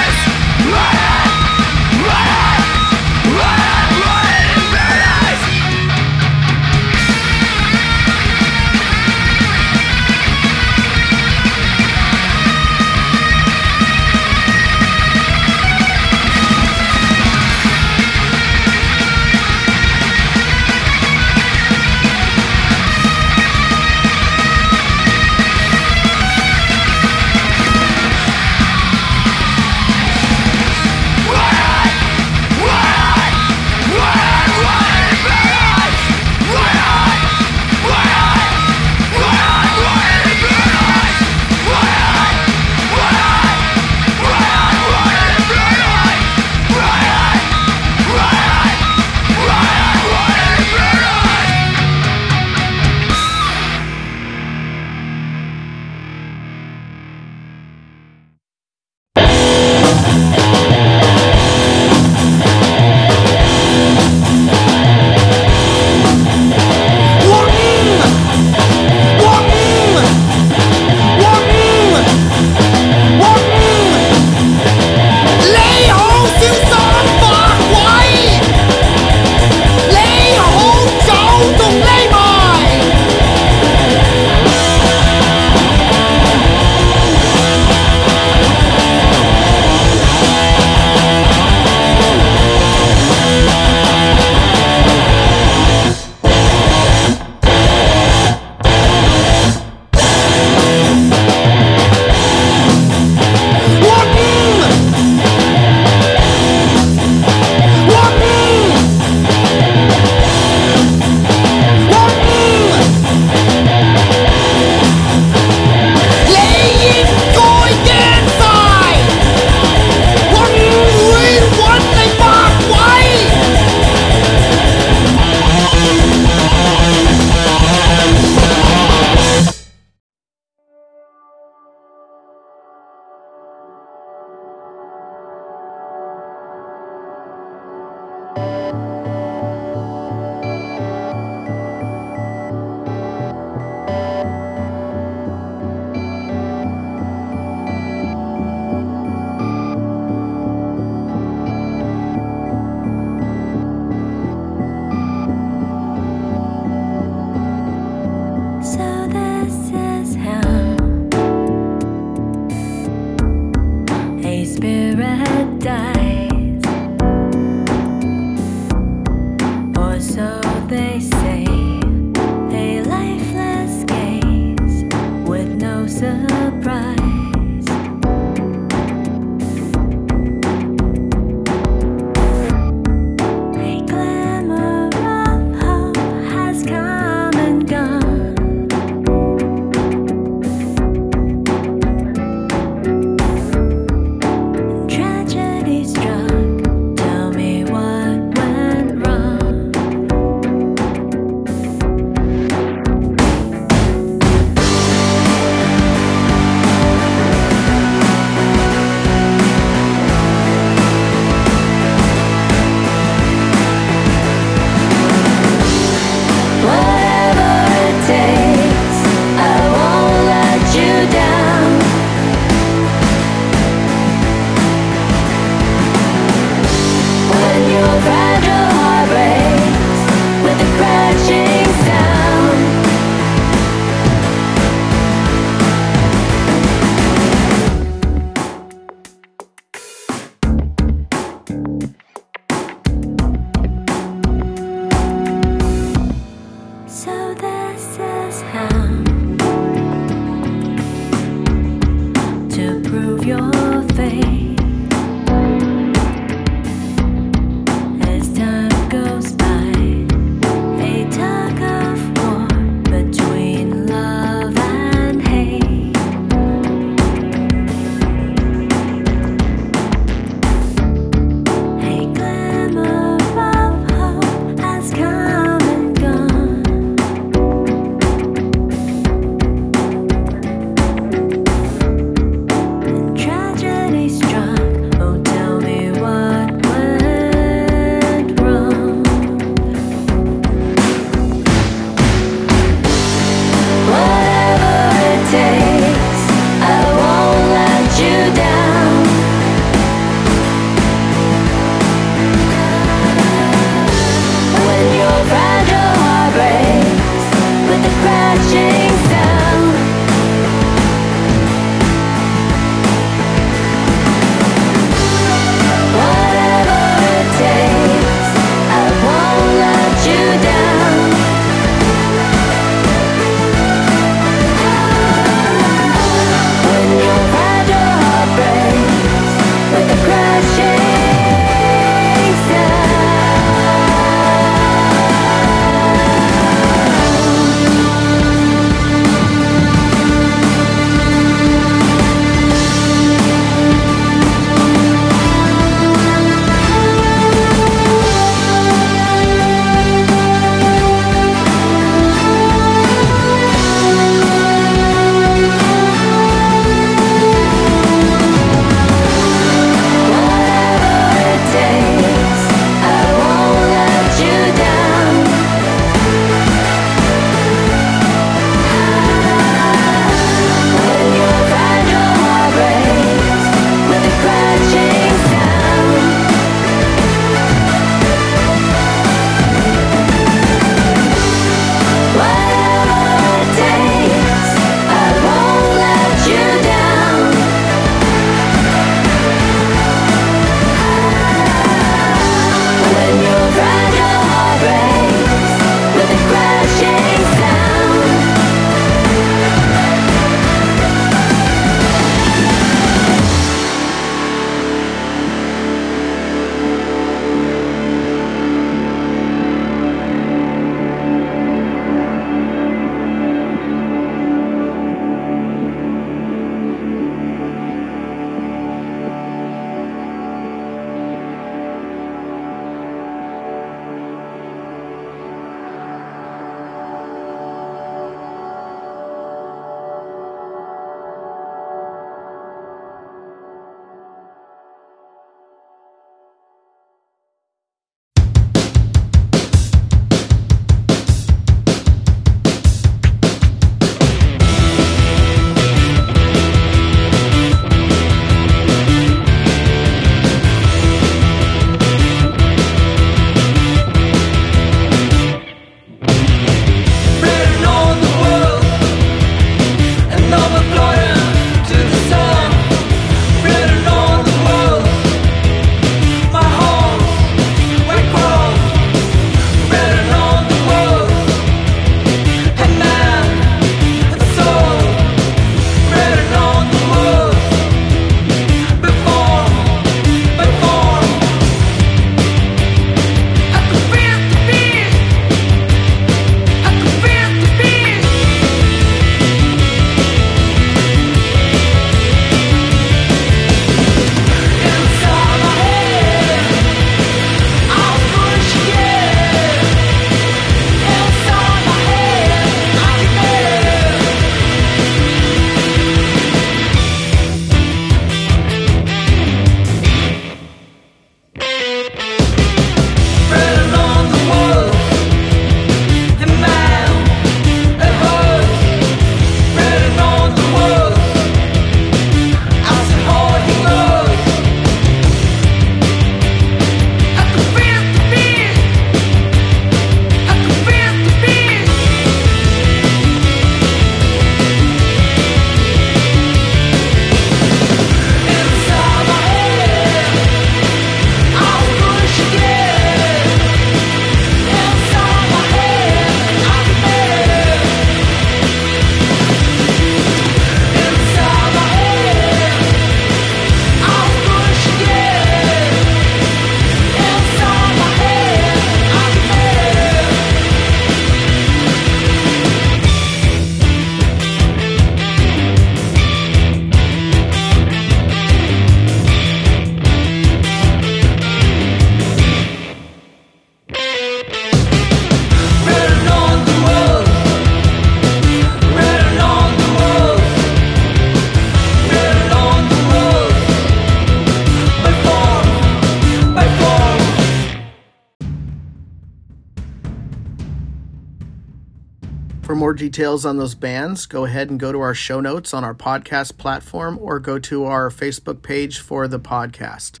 Details on those bands, go ahead and go to our show notes on our podcast platform or go to our Facebook page for the podcast.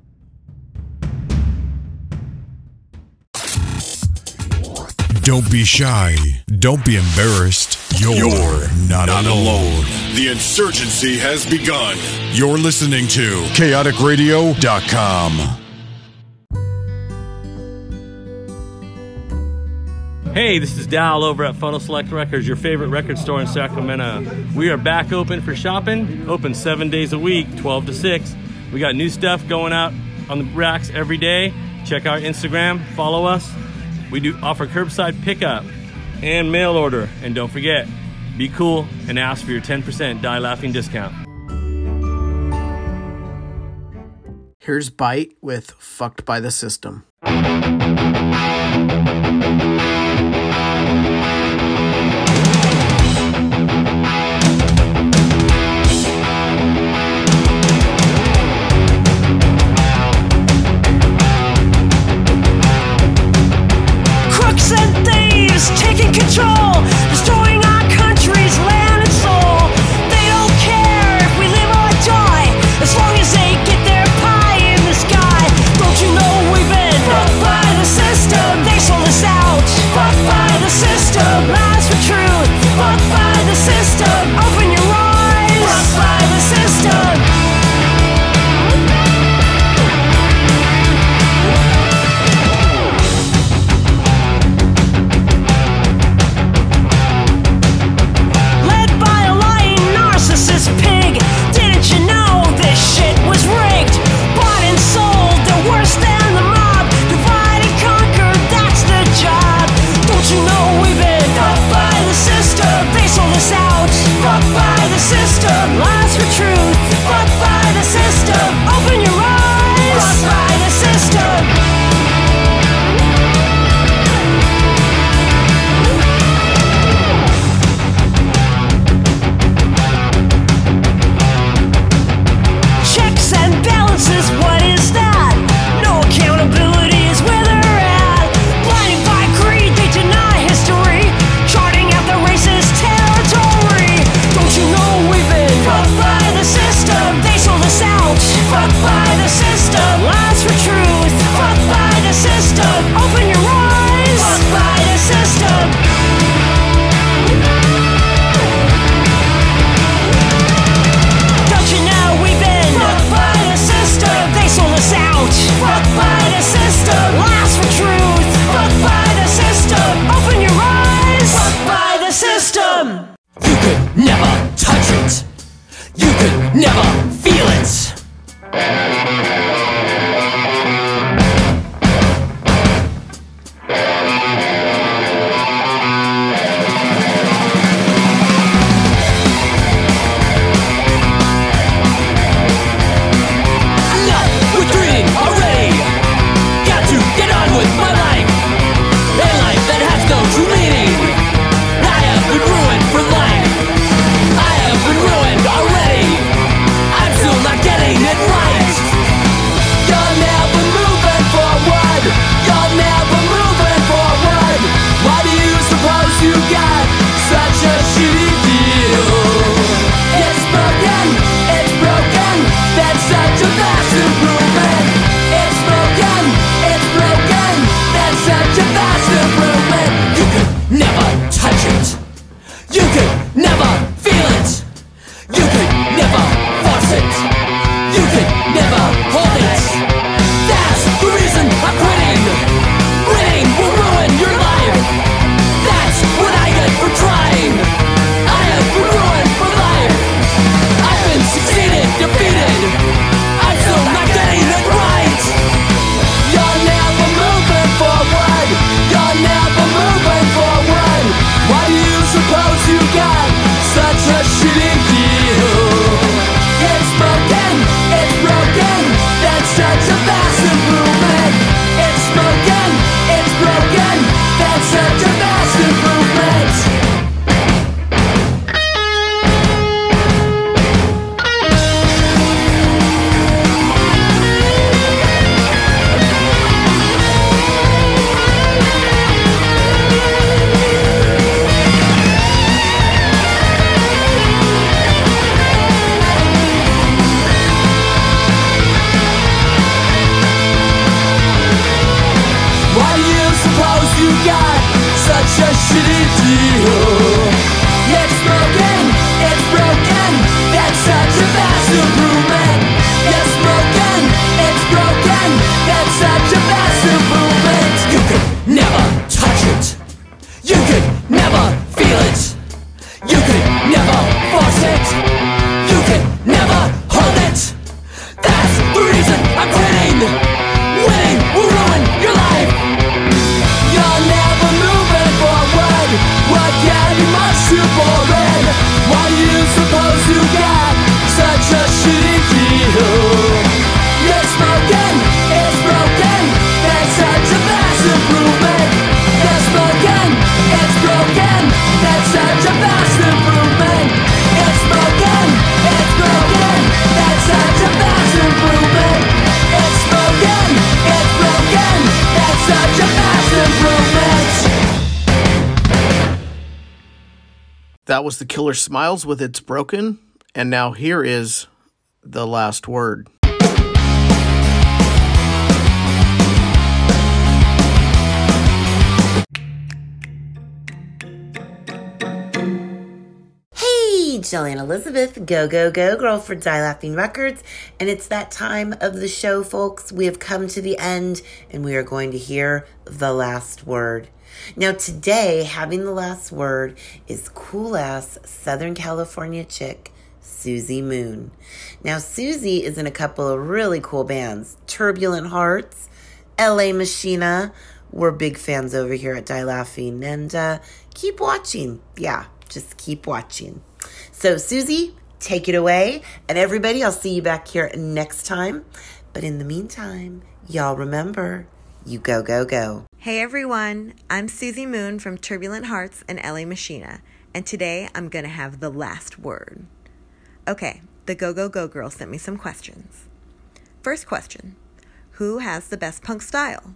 Don't be shy. Don't be embarrassed. You're, not, alone. The insurgency has begun. You're listening to chaoticradio.com. Hey, this is Dal over at Phono Select Records, your favorite record store in Sacramento. We are back open for shopping, open seven days a week, 12 to 6. We got new stuff going out on the racks every day. Check our Instagram, follow us. We do offer curbside pickup and mail order. And don't forget, be cool and ask for your 10% Die Laughing discount. Here's Bite with Fucked by the System. Control, That was the Killer Smiles with It's Broken. And now here is the last word. Hey, Jillian Elizabeth, go, go, go, girl for Die Laughing Records. And it's that time of the show, folks. We have come to the end and we are going to hear the last word. Now, today, having the last word is cool ass Southern California chick, Susie Moon. Now, Susie is in a couple of really cool bands Turbulent Hearts, LA Machina. We're big fans over here at Die Laughing. And uh, keep watching. Yeah, just keep watching. So, Susie, take it away. And everybody, I'll see you back here next time. But in the meantime, y'all remember you go, go, go. Hey everyone, I'm Susie Moon from Turbulent Hearts and LA Machina, and today I'm gonna have the last word. Okay, the Go Go Go Girl sent me some questions. First question Who has the best punk style?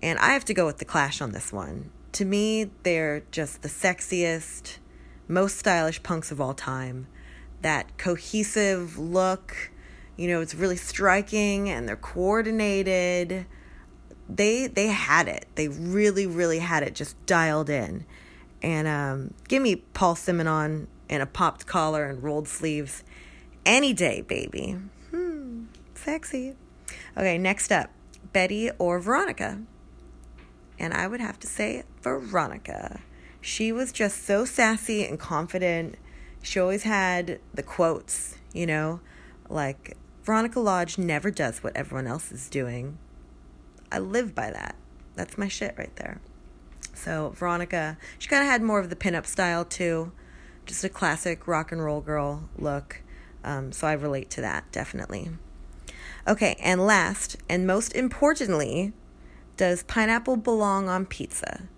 And I have to go with The Clash on this one. To me, they're just the sexiest, most stylish punks of all time. That cohesive look, you know, it's really striking and they're coordinated they they had it. They really really had it just dialed in. And um, give me Paul Simonon in a popped collar and rolled sleeves any day, baby. Hmm, sexy. Okay, next up, Betty or Veronica. And I would have to say Veronica. She was just so sassy and confident. She always had the quotes, you know, like Veronica Lodge never does what everyone else is doing. I live by that. That's my shit right there. So Veronica, she kind of had more of the pinup style too, just a classic rock and roll girl look. Um, so I relate to that definitely. Okay, and last and most importantly, does pineapple belong on pizza?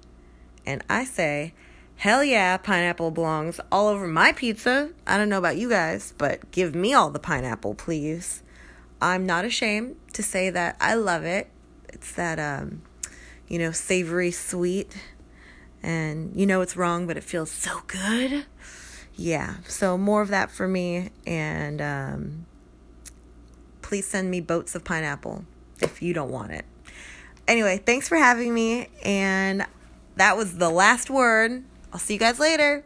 And I say, hell yeah, pineapple belongs all over my pizza. I don't know about you guys, but give me all the pineapple, please. I'm not ashamed to say that I love it it's that um you know savory sweet. And you know it's wrong but it feels so good. Yeah so more of that for me. And um please send me boats of pineapple if you don't want it. Anyway thanks for having me. And that was the last word. I'll see you guys later.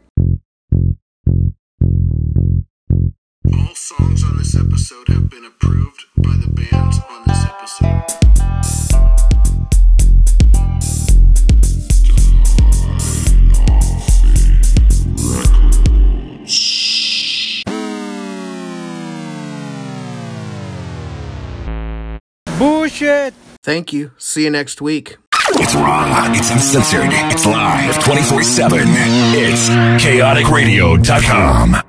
All songs on this episode have been approved by the bands on this episode. Bullshit! Thank you. See you next week. It's raw, it's uncensored, it's live 24 7. It's chaoticradio.com.